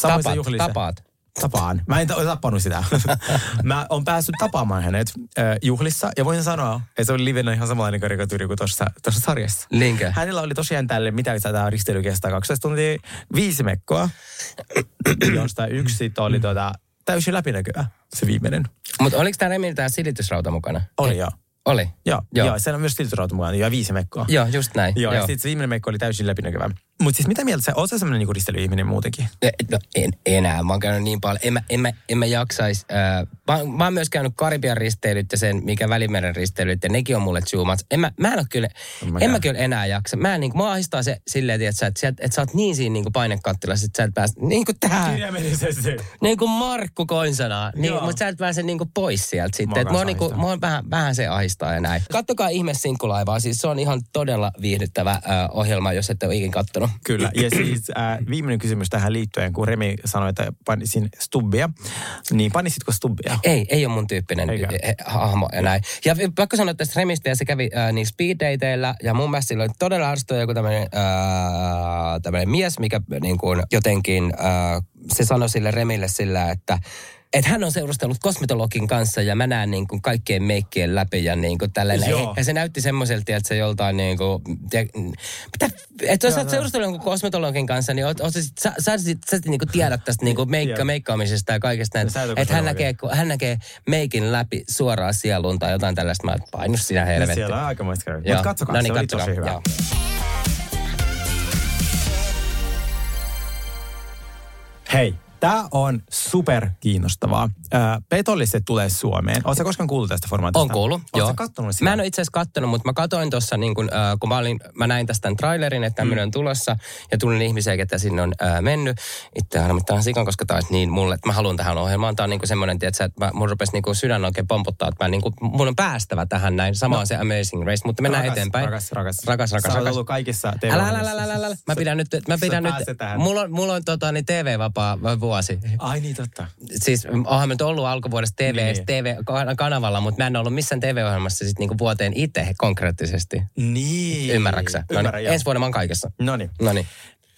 Tapaat, tapaat. Tapaan. Mä en ta- tappanut sitä. mä oon päässyt tapaamaan hänet äh, juhlissa ja voin sanoa, että se oli livenä ihan samanlainen karikatyyri kuin tuossa tuossa sarjassa. Niinkö? Hänellä oli tosiaan tälle, mitä tämä risteily kestää, 12 tuntia, viisi mekkoa, josta yksi oli tota, täysin läpinäkyvä, se viimeinen. Mutta oliko tämä Remi tämä silitysrauta mukana? Oli joo. Oli. Joo, Joo. joo. joo siellä on myös tilturauta mukana ja viisi mekkoa. Joo, just näin. Joo, ja sitten se viimeinen meikko oli täysin läpinäkyvä. Mutta siis mitä mieltä sä, oot sä semmoinen niinku risteilyihminen muutenkin? E- No, en enää. Mä oon käynyt niin paljon. En mä, en mä, en mä jaksais. Äh, mä, oon- mä oon myös käynyt Karibian risteilyt ja sen, mikä Välimeren risteilyt, ja nekin on mulle much. En mä, mä en ole kyllä, En en mäkään. mä kyllä enää jaksa. Mä en, niin, mua ahistaa se silleen, että sä, että, sä, että sä oot niin siinä niin painekattilassa, että sä et pääse, niin kuin tähän. Kirjaimellisesti. Niin kuin Markku Koinsanaa, niin, Joo. mutta sä et pääse niin kuin pois sieltä sitten. Mua Et mua, kanssa niin kuin, ahistaa. mua on vähän, vähän se ahistaa ja näin. Kattokaa ihme sinkkulaivaa, siis se on ihan todella viihdyttävä äh, ohjelma, jos ette ole ikin kattonut. Kyllä, ja siis äh, viimeinen kysymys tähän liittyen, kun Remi sanoi, että panisin stubbia, niin panisitko stubbia? Ei, ei ole mun tyyppinen Eikä? hahmo ja näin. Ja pakko sanoa tästä Remistä, ja se kävi äh, niin speeddateilla, ja mun mielestä sillä oli todella arstoa joku tämmöinen äh, tämmönen mies, mikä niin kuin jotenkin, äh, se sanoi sille Remille sillä, että että hän on seurustellut kosmetologin kanssa ja mä näen niin kuin kaikkien meikkien läpi ja niin kuin tällainen. Joo. Ja se näytti semmoiselta, että se joltain niin kuin, mitä, että jos sä oot seurustellut jonkun kosmetologin kanssa, niin oot, oot, sä, sä, sä, sä, niin kuin tiedät tästä niin kuin meikka, meikkaamisesta ja kaikesta näin. Että hän näkee, hän näkee meikin läpi suoraan sieluun tai jotain tällaista. Mä painu sinä Ja helvetti. siellä on aikamoista. Joo. Mutta katsokaa, No niin, se oli katsokaa. tosi hyvä. Joo. Hei, tämä on super kiinnostavaa. Äh, petolliset tulee Suomeen. Oletko koskaan kuullut tästä formaatista? On kuullut, Oletko joo. kattonut sitä? Mä en ole itse asiassa kattonut, mutta mä katoin tuossa, niin kun, äh, kun mä, olin, mä näin tästä tämän trailerin, että tämmöinen on tulossa, ja tunnen ihmisiä, ketä sinne on äh, mennyt. Itse harmittaa sikan, koska tämä olisi niin mulle, että mä haluan tähän ohjelmaan. Tämä on niin semmoinen, tiedätkö, että mä, mun rupesi niin sydän oikein pompottaa, että mä, niin kuin, mun on päästävä tähän näin. Sama on se Amazing Race, mutta mennään rakas, eteenpäin. Rakas, rakas. Rakas, rakas, rakas. ollut kaikissa tv Älä, älä, älä, älä, älä. Mä pidän nyt, mä pidän nyt, mulla on, mulla on tota, niin TV-vapaa vuosi. Ai niin, totta. Siis nyt ollut alkuvuodesta TV, Niin. niin. TV-kanavalla, mutta mä en ollut missään TV-ohjelmassa sit niinku vuoteen itse konkreettisesti. Niin. Ymmärräksä? No Ymmärrän, niin, joo. ensi vuonna mä oon kaikessa. No niin. No niin.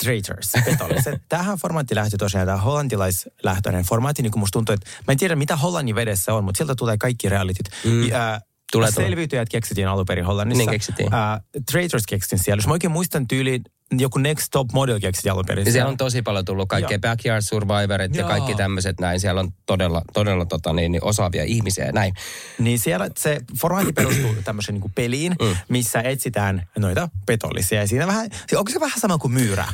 Traitors, petolliset. Tähän formaatti lähti tosiaan, tämä hollantilaislähtöinen formaatti, niin kuin musta tuntuu, että mä en tiedä mitä Hollannin vedessä on, mutta sieltä tulee kaikki realityt. Mm. Ja, Tulee, tulee. Selviytyjät keksittiin alun perin Hollannissa. Niin keksittiin. Uh, Traitors keksittiin siellä. Jos mä oikein muistan tyyliin, joku Next Top Model keksittiin alun perin. Ja siellä on tosi paljon tullut kaikkea Joo. Backyard Survivorit ja Joo. kaikki tämmöiset näin. Siellä on todella, todella tota, niin, niin osaavia ihmisiä ja näin. Niin siellä se formaatti perustuu tämmöiseen niin peliin, mm. missä etsitään noita petollisia. Ja siinä vähän, onko se vähän sama kuin myyrä?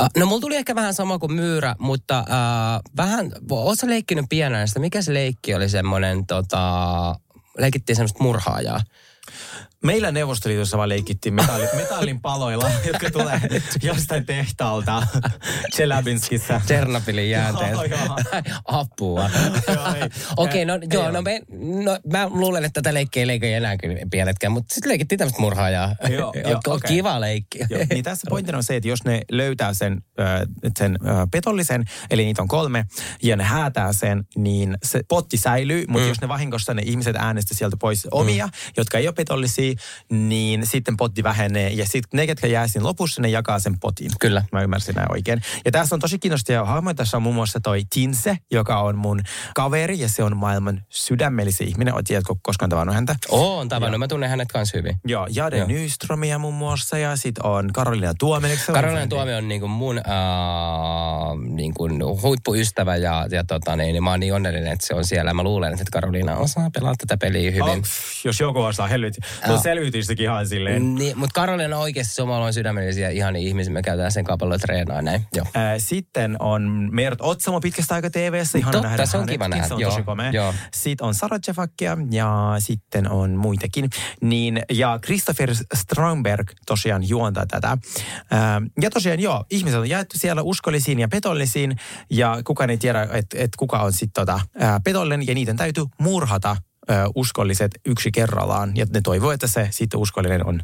Uh, no mulla tuli ehkä vähän sama kuin myyrä, mutta uh, vähän, ootko leikkinyt pienenä sitä? Mikä se leikki oli semmoinen, tota, leikittiin semmoista murhaajaa. Meillä Neuvostoliitossa vaan leikittiin metalli, metallin paloilla, jotka tulee jostain tehtaalta Chelyabinskissä. Tchernobylin jäänteet. Apua. Okei, no Ei joo, no, me, no mä luulen, että tätä leikkiä ei leikki enää kyllä pienetkään, mutta sitten leikittiin tämmöistä murhaajaa. Joo, joo, okei. Kiva leikki. Joo, niin tässä pointtina on se, että jos ne löytää sen, sen petollisen, eli niitä on kolme, ja ne häätää sen, niin se potti säilyy, mutta mm. jos ne vahingossa ne ihmiset äänestä sieltä pois omia, mm. jotka ei ole petollisia, niin sitten potti vähenee, ja sitten ne, ketkä jää siinä lopussa, ne jakaa sen potin. Kyllä. Mä ymmärsin näin oikein. Ja tässä on tosi kiinnostavia hahmoja. Tässä on muun muassa toi Tinse, joka on mun kaveri, ja se on maailman sydämellisin ihminen. Oot tiedätkö koskaan tavannut häntä? Oo, on tavannut. Mä tunnen hänet kanssa hyvin. Joo, Jade Joo. Nyströmiä muun muassa, ja sitten on Karolina Tuominen. Karolina? Tuomio on niin kuin mun äh, niin kuin huippuystävä ja, ja tota, niin, niin mä oon niin onnellinen, että se on siellä. Mä luulen, että Karolina osaa pelaa tätä peliä hyvin. Oh, pff, jos joku osaa, helvetti. Joo. selviytyisikin ihan silleen. Niin, mutta Karolina on oikeasti suomalainen sydämellisiä ihan ihmisiä. Me käytetään sen kaupalla treenaa näin. Joo. Ää, sitten on Mert Otsamo pitkästä aika TV-ssä. Ihana Totta, nähdä se on kiva nähdä, Se on joo, tosi komea. joo. Sitten on Sara Cefakia ja sitten on muitakin. Niin, ja Christopher Stromberg tosiaan juontaa tätä. Ää, ja tosiaan joo, ihmiset on jaettu siellä uskollisiin ja petollisiin. Ja kukaan ei tiedä, että et kuka on sitten tota, ää, petollinen. Ja niiden täytyy murhata ö, uskolliset yksi kerrallaan. Ja ne toivoo, että se sitten uskollinen on,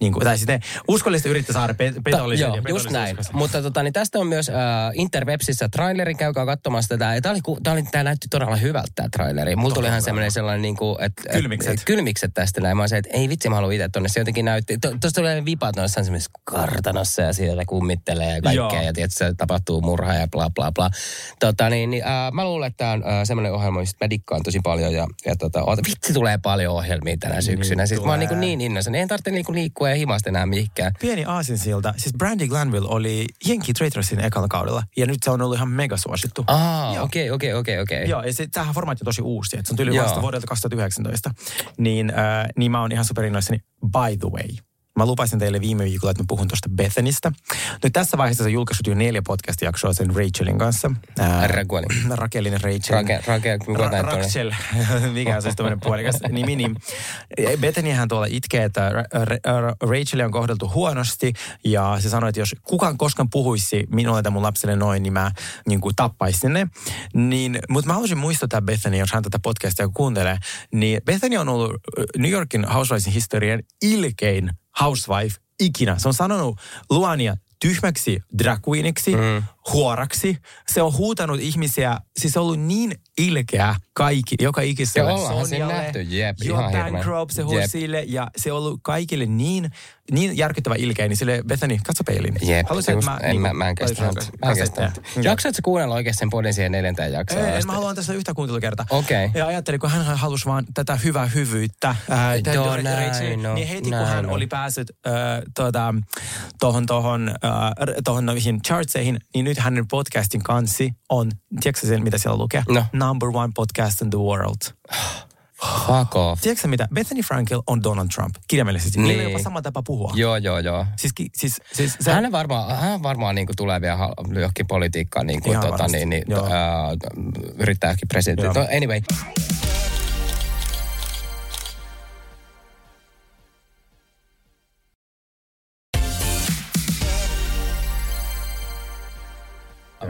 niin kuin, tai sitten uskolliset yrittää saada pe- petollisen. Joo, ja just näin. uskollisen. Mutta tota, niin tästä on myös äh, Interwebsissä traileri, käykää katsomassa tätä. Tämä, oli, tää, oli, tää näytti todella hyvältä tämä traileri. Mulla tuli ihan semmoinen sellainen, niin kuin, että... et- Kylmikset. et- kylmikset tästä näin. Mä olisin, että ei vitsi, mä haluan itse tonne. Se jotenkin näytti... To, tuosta tuli vipat noissa semmoisessa kartanossa ja siellä kummittelee ja kaikkea. Joo. Ja tietysti se tapahtuu murha ja bla bla bla. Tota, niin, niin, äh, mä luulen, että tämä on äh, semmoinen ohjelma, mistä mä dikkaan tosi paljon. Ja, ja tota, oota, vitsi tulee paljon ohjelmia tänä syksynä. Siis mä oon niin, tulee. niin innoissani. Ei tarvitse niin liikkua ja himasta enää mihinkään. Pieni aasinsilta. Siis Brandy Glanville oli Jenki Traitorsin ekalla kaudella. Ja nyt se on ollut ihan mega suosittu. Aa, okei, okei, okei, okei. Joo, ja se, tämähän formaatti on tosi uusi. että Se on tyyli vasta vuodelta 2019. Niin, äh, niin mä oon ihan superinnoissani. By the way. Mä lupasin teille viime viikolla, että mä puhun tuosta Bethanista. Nyt tässä vaiheessa se on julkaissut jo neljä podcast-jaksoa sen Rachelin kanssa. Raquelin. Rakelin Rachel. Rake, rake, Ra-? Rachel, mikä on se tämmöinen puolikas nimi. Niin Bethanyhän tuolla itkee, että Ra- Ra- Rachelia on kohdeltu huonosti ja se sanoi, että jos kukaan koskaan puhuisi minulle tai mun lapselle noin, niin mä niin kuin tappaisin ne. Niin, mutta mä haluaisin muistuttaa Bethany, jos hän tätä podcastia kuuntelee, niin Bethany on ollut New Yorkin Housewivesin historian ilkein housewife ikinä. Se on sanonut Luania tyhmäksi drag mm. Huoraksi. Se on huutanut ihmisiä, siis se on ollut niin ilkeä kaikki, joka Ja ikiselle siinä Sonjalle, nähty, jep, ihan. Bancroft, se huusi Jep. sille, ja se on ollut kaikille niin, niin järkyttävä ilkeä, niin sille Bethany, katso peiliin. Jep, Haluaisin, just, että en, niin mä, kuin mä en kestä laitan sitä. Mä en kestä kasetteja. sitä. Jaksaatko kuunnella oikeasti sen podin siihen neljänteen jaksoon? Ei, en, mä haluan tässä yhtä kuuntelukertaa. Okei. Ja ajattelin, kun hän halusi vaan tätä hyvää hyvyyttä. Tä- Joo, näin on, niin heti kun näin hän on. oli päässyt äh, tuota, tohon, tohon, äh, tohon noihin chartseihin, niin nyt hänen podcastin kansi on, tiedätkö sen, mitä siellä lukee? No. Number one podcast in the world. Fuck off. Tiedätkö mitä? Bethany Frankel on Donald Trump, kirjaimellisesti. Niin. Niillä on Niin. jopa sama tapa puhua. Joo, joo, joo. Siis, siis, siis se, Hän varmaan, hän varmaan niin tulee vielä johonkin politiikkaan, niin kuin, tota, niin, niin, ää, yrittää johonkin presidentti. No, anyway.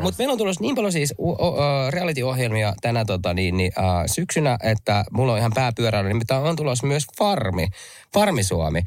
Mutta meillä on tulossa niin paljon siis reality-ohjelmia tänä tota, niin, niin, äh, syksynä, että mulla on ihan pääpyöräily. Nimittäin on tulossa myös Farmi, Farmi Suomi,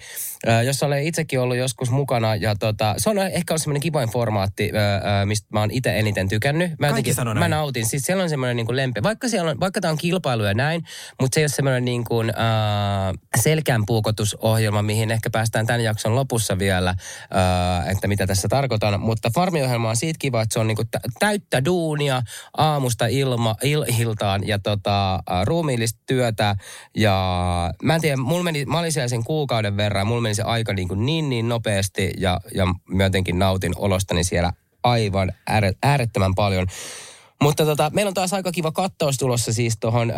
äh, jossa olen itsekin ollut joskus mukana. Ja tota, se on ehkä ollut semmoinen kivoin formaatti, äh, äh, mistä mä oon itse eniten tykännyt. Mä, Kaikki sanoo mä nautin. Siis siellä on semmoinen niin kuin lempe. Vaikka, siellä on, vaikka tämä on kilpailu ja näin, mutta se ei ole semmoinen niin kuin, äh, selkänpuukotusohjelma, mihin ehkä päästään tämän jakson lopussa vielä, äh, että mitä tässä tarkoitan. Mutta Farmi-ohjelma on siitä kiva, että se on niin kuin tä- täyttä duunia aamusta ilma, il, iltaan ja tota, ruumiillista työtä. Ja mä en tiedä, mulla meni, mä olin siellä sen kuukauden verran ja mulla meni se aika niin, kuin niin, niin nopeasti ja, ja mä jotenkin nautin olostani siellä aivan ääre, äärettömän paljon. Mutta tota, meillä on taas aika kiva kattaus tulossa siis tohon, äh,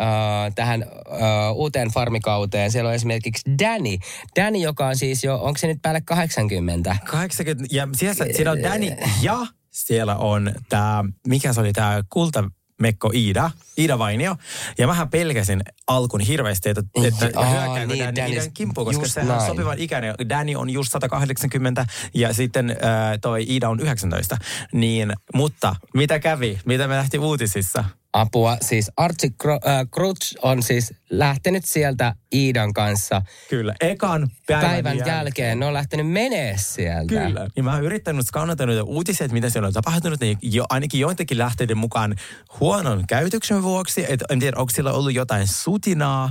tähän äh, uuteen farmikauteen. Siellä on esimerkiksi Danny. Danny, joka on siis jo, onko se nyt päälle 80? 80, ja siellä, siellä on Danny ja siellä on tämä, mikä se oli tämä kulta Mekko Iida, Iida Vainio. Ja mähän pelkäsin alkun hirveästi, että, että Aa, hyökkääkö niin, Danny Danny- Iidan kimppuun, koska sehän on sopivan ikäinen. Danny on just 180 ja sitten äh, toi Iida on 19. Niin, mutta mitä kävi? Mitä me lähti uutisissa? Apua. Siis Archie Cro- äh, Crutch on siis lähtenyt sieltä Iidan kanssa Kyllä, ekan päivän, päivän jälkeen. Ne on lähtenyt menee sieltä. Kyllä. Ja mä oon yrittänyt skannata noita uutisia, että mitä siellä on tapahtunut, niin jo, ainakin joitakin lähteiden mukaan huonon käytöksen vuoksi. Että en tiedä, onko sillä ollut jotain sutinaa.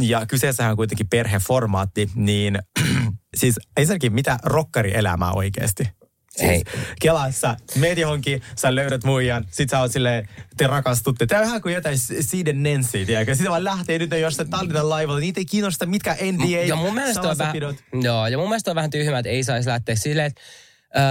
Ja kyseessähän on kuitenkin perheformaatti, niin siis ensinnäkin mitä rokkarielämää oikeasti. Siis Hei. Kelassa, meet johonkin, sä löydät muijan, sit sä oot silleen, te rakastutte. Tää on ihan kuin jotain Siiden Nancy, tiedätkö? Sitten vaan lähtee nyt jostain Tallinnan laivalla, niitä ei kiinnosta mitkä NDA, ja mun mielestä on vähän, joo, ja mun mielestä on vähän tyhmää, että ei saisi lähteä silleen, että Öö,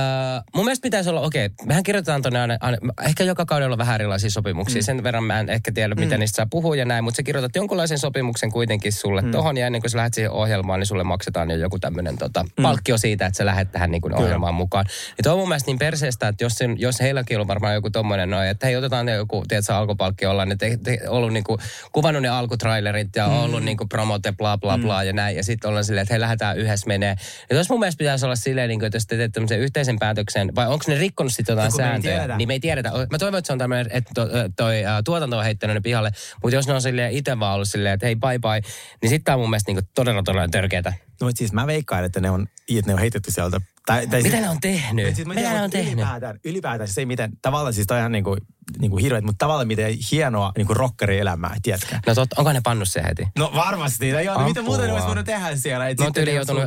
mun mielestä pitäisi olla, okei, mehän kirjoitetaan tuonne aina, aina, ehkä joka kaudella vähän erilaisia sopimuksia. Mm. Sen verran mä en ehkä tiedä, miten mm. niistä saa puhua ja näin, mutta sä kirjoitat jonkunlaisen sopimuksen kuitenkin sulle mm. tohon ja ennen kuin sä lähdet siihen ohjelmaan, niin sulle maksetaan jo joku tämmöinen tota, mm. palkkio siitä, että sä lähdet tähän niin kuin ohjelmaan mukaan. Niin tuo on mun mielestä niin perseestä, että jos, sen, jos heilläkin on varmaan joku tommonen noin, että hei otetaan ne joku, tiedätkö, alkupalkki ollaan, että te, te, ollut niin kuin, kuvannut ne alkutrailerit ja mm. ollut niin kuin promot ja bla bla bla mm. ja näin. Ja sitten ollaan silleen, että hei lähdetään yhdessä menee. Ja jos mun mielestä pitäisi olla silleen, niin kuin, että jos te teette yhteisen päätöksen, vai onko ne rikkonut sitten jotain sääntöjä? Me niin me ei tiedetä. Mä toivon, että se on tämmöinen, että to, toi uh, tuotanto on heittänyt ne pihalle. Mutta jos ne on silleen itse vaan ollut silleen, että hei bye bye, niin sitten tämä on mun mielestä niinku todella todella törkeätä. No siis mä veikkaan, että ne on, että ne on heitetty sieltä. Tai, tai Mitä siis, ne on tehnyt? Siis Mitä tiedän, ne on tehnyt? Ylipäätään, ylipäätään se ei miten, tavallaan siis toi ihan niinku, niinku hirveet, mutta tavallaan miten hienoa niinku rockerielämää, tiedätkö? No tot, onko ne pannut se heti? No varmasti. No, joo, no, mitä muuta ne olisi voinut tehdä siellä? Et no on tyyli joutunut...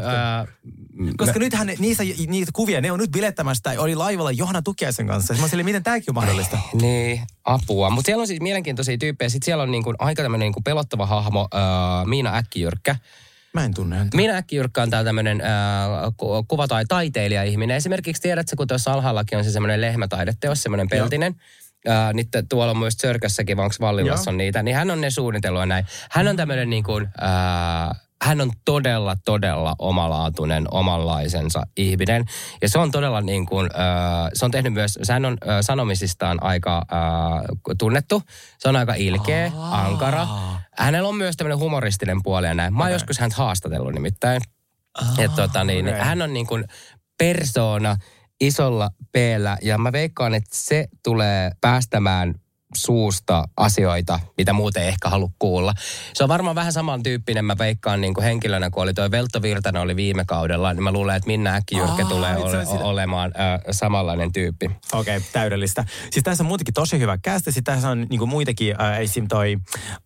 Koska me... nythän niissä, niitä kuvia, ne on nyt bilettämästä, oli laivalla Johanna Tukiaisen kanssa. Mä olin miten tämäkin on mahdollista? niin, apua. Mutta siellä on siis mielenkiintoisia tyyppejä. Sitten siellä on niinku aika tämmöinen niinku pelottava hahmo, uh, Miina Äkkijyrkkä. Mä en tunne häntä. Minä Äkkijyrkkä on täällä tämmöinen äh, kuva- tai taiteilija-ihminen. Esimerkiksi tiedätkö, kun tuossa alhaallakin on se semmoinen lehmätaideteos, semmoinen peltinen. Äh, nyt tuolla on myös Sörkässäkin, vaan Vallilassa on niitä. Niin hän on ne suunnitellut näin. Hän on tämmöinen niin kuin, äh, hän on todella, todella omalaatuinen, omanlaisensa ihminen. Ja se on todella niin kuin, äh, se on tehnyt myös, hän on äh, sanomisistaan aika äh, tunnettu. Se on aika ilkeä, Aa. ankara. Hänellä on myös tämmöinen humoristinen puoli ja näin. Mä oon okay. joskus häntä haastatellut nimittäin. Aa, ja tota, niin, okay. Hän on niin kuin persoona isolla p ja mä veikkaan, että se tulee päästämään suusta asioita, mitä muuten ei ehkä halua kuulla. Se on varmaan vähän samantyyppinen, mä veikkaan niin kuin henkilönä, kun oli toi Veltto Virtanen oli viime kaudella, niin mä luulen, että Minna Äkkijyrkkä tulee ole, sitä... olemaan äh, samanlainen tyyppi. Okei, okay, täydellistä. Siis tässä on muutenkin tosi hyvä kästä. Sitten tässä on niin kuin muitakin, äh, esim. toi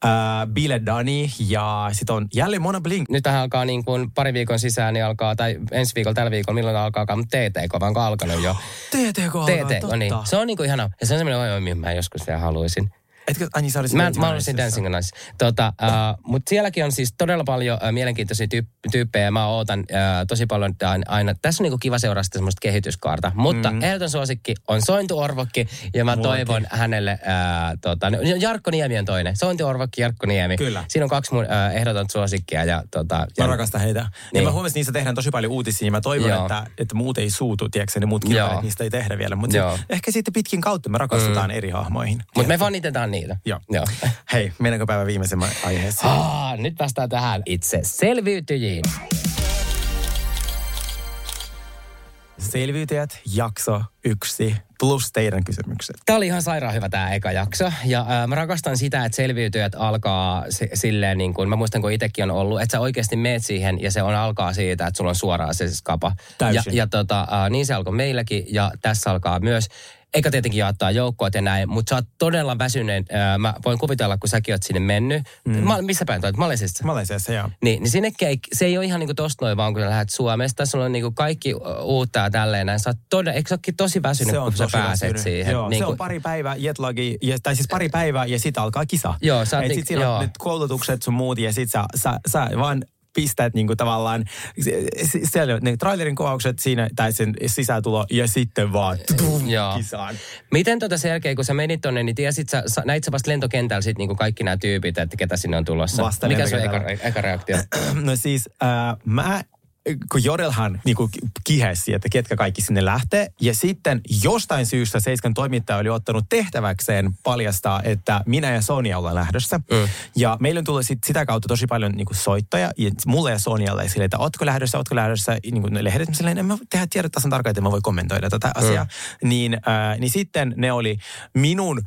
äh, Bile Dani ja sitten on jälleen Mona Blink. Nyt tähän alkaa niin kuin pari viikon sisään, niin alkaa, tai ensi viikolla, tällä viikolla, milloin alkaa, mutta TTK, vaan alkanut jo. TTK alkaa, TTK, niin. Se on niin kuin ihana. Ja se on semmoinen, oi, oi, mä joskus vielä haluaisin. Etkö, ai niin, sä olisit mä, mä olisin Dancing on Nice. Tota, uh, Mutta sielläkin on siis todella paljon uh, mielenkiintoisia tyyp- tyyppejä. Mä ootan uh, tosi paljon aina, aina. Tässä on niinku kiva seuraa sitä semmoista kehityskaarta. Mutta mm. ehdoton suosikki on Sointu Orvokki. Ja mä Mullakin. toivon hänelle, uh, tota, Jarkko Niemi on toinen. Sointu Orvokki, Jarkko Niemi. Kyllä. Siinä on kaksi mun uh, ehdoton suosikkia. Ja, tota, mä rakastan heitä. Niin. Ja mä huomasin, että niissä tehdään tosi paljon uutisia. Ja mä toivon, että, että muut ei suutu, tiedätkö, ne muut kilpailijat, niistä ei tehdä vielä. Mutta ehkä sitten pitkin kautta me rakastutaan mm. eri hahmoihin. Mutta me fanitetaan niitä. Joo. Joo. Hei, mennäänkö päivän viimeisen aiheeseen? Ah, nyt päästään tähän itse selviytyjiin. Selviytyjät, jakso yksi, plus teidän kysymykset. Tämä oli ihan sairaan hyvä tämä eka jakso. Ja äh, mä rakastan sitä, että selviytyjät alkaa s- silleen niin kuin, mä muistan kun itsekin on ollut, että sä oikeasti meet siihen ja se on alkaa siitä, että sulla on suoraan se skapa. Täysin. Ja, ja tota, äh, niin se alkoi meilläkin ja tässä alkaa myös. Eikä tietenkin jaattaa joukkoa ja näin, mutta sä oot todella väsyneen. Ää, mä voin kuvitella, kun säkin oot sinne mennyt. Mm. Ma, missä päin toit? Malesiassa? Malesiassa, joo. Niin, niin sinne ei, se ei ole ihan niinku tosta noin vaan, kun sä lähdet Suomesta. Sulla on niinku kaikki uutta ja tälleen näin. Sä oot todella, eikö sä tosi väsynyt, kun sä pääset väsynyt. siihen? Joo, niin se on pari päivää jetlagi, ja, tai siis pari päivää ja sitten alkaa kisa. Joo, sä oot... Niin, sit siinä joo. on nyt koulutukset sun muut ja sit sä, sä, sä vaan pistät niin kuin tavallaan, siellä ne trailerin kuvaukset siinä, tai sen sisätulo, ja sitten vaan tum, kisaan. Miten tota sen jälkeen, kun sä menit tonne, niin tiesit sä, näit sä vasta lentokentällä sit niin kaikki nämä tyypit, että ketä sinne on tulossa? Vasta Mikä se on eka, eka reaktio? no siis, äh, mä kun Jodelhan niin kuin kihesi, että ketkä kaikki sinne lähtee. Ja sitten jostain syystä Seiskan toimittaja oli ottanut tehtäväkseen paljastaa, että minä ja Sonia ollaan lähdössä. Mm. Ja meillä on tullut sit sitä kautta tosi paljon niin kuin soittoja. Ja mulle ja Sonialle sille, että ootko lähdössä, ootko lähdössä. Niin kuin ne lehdet, silleen, en mä tehdä tiedä tasan tarkkaan, että mä voi kommentoida tätä mm. asiaa. Niin, äh, niin sitten ne oli minun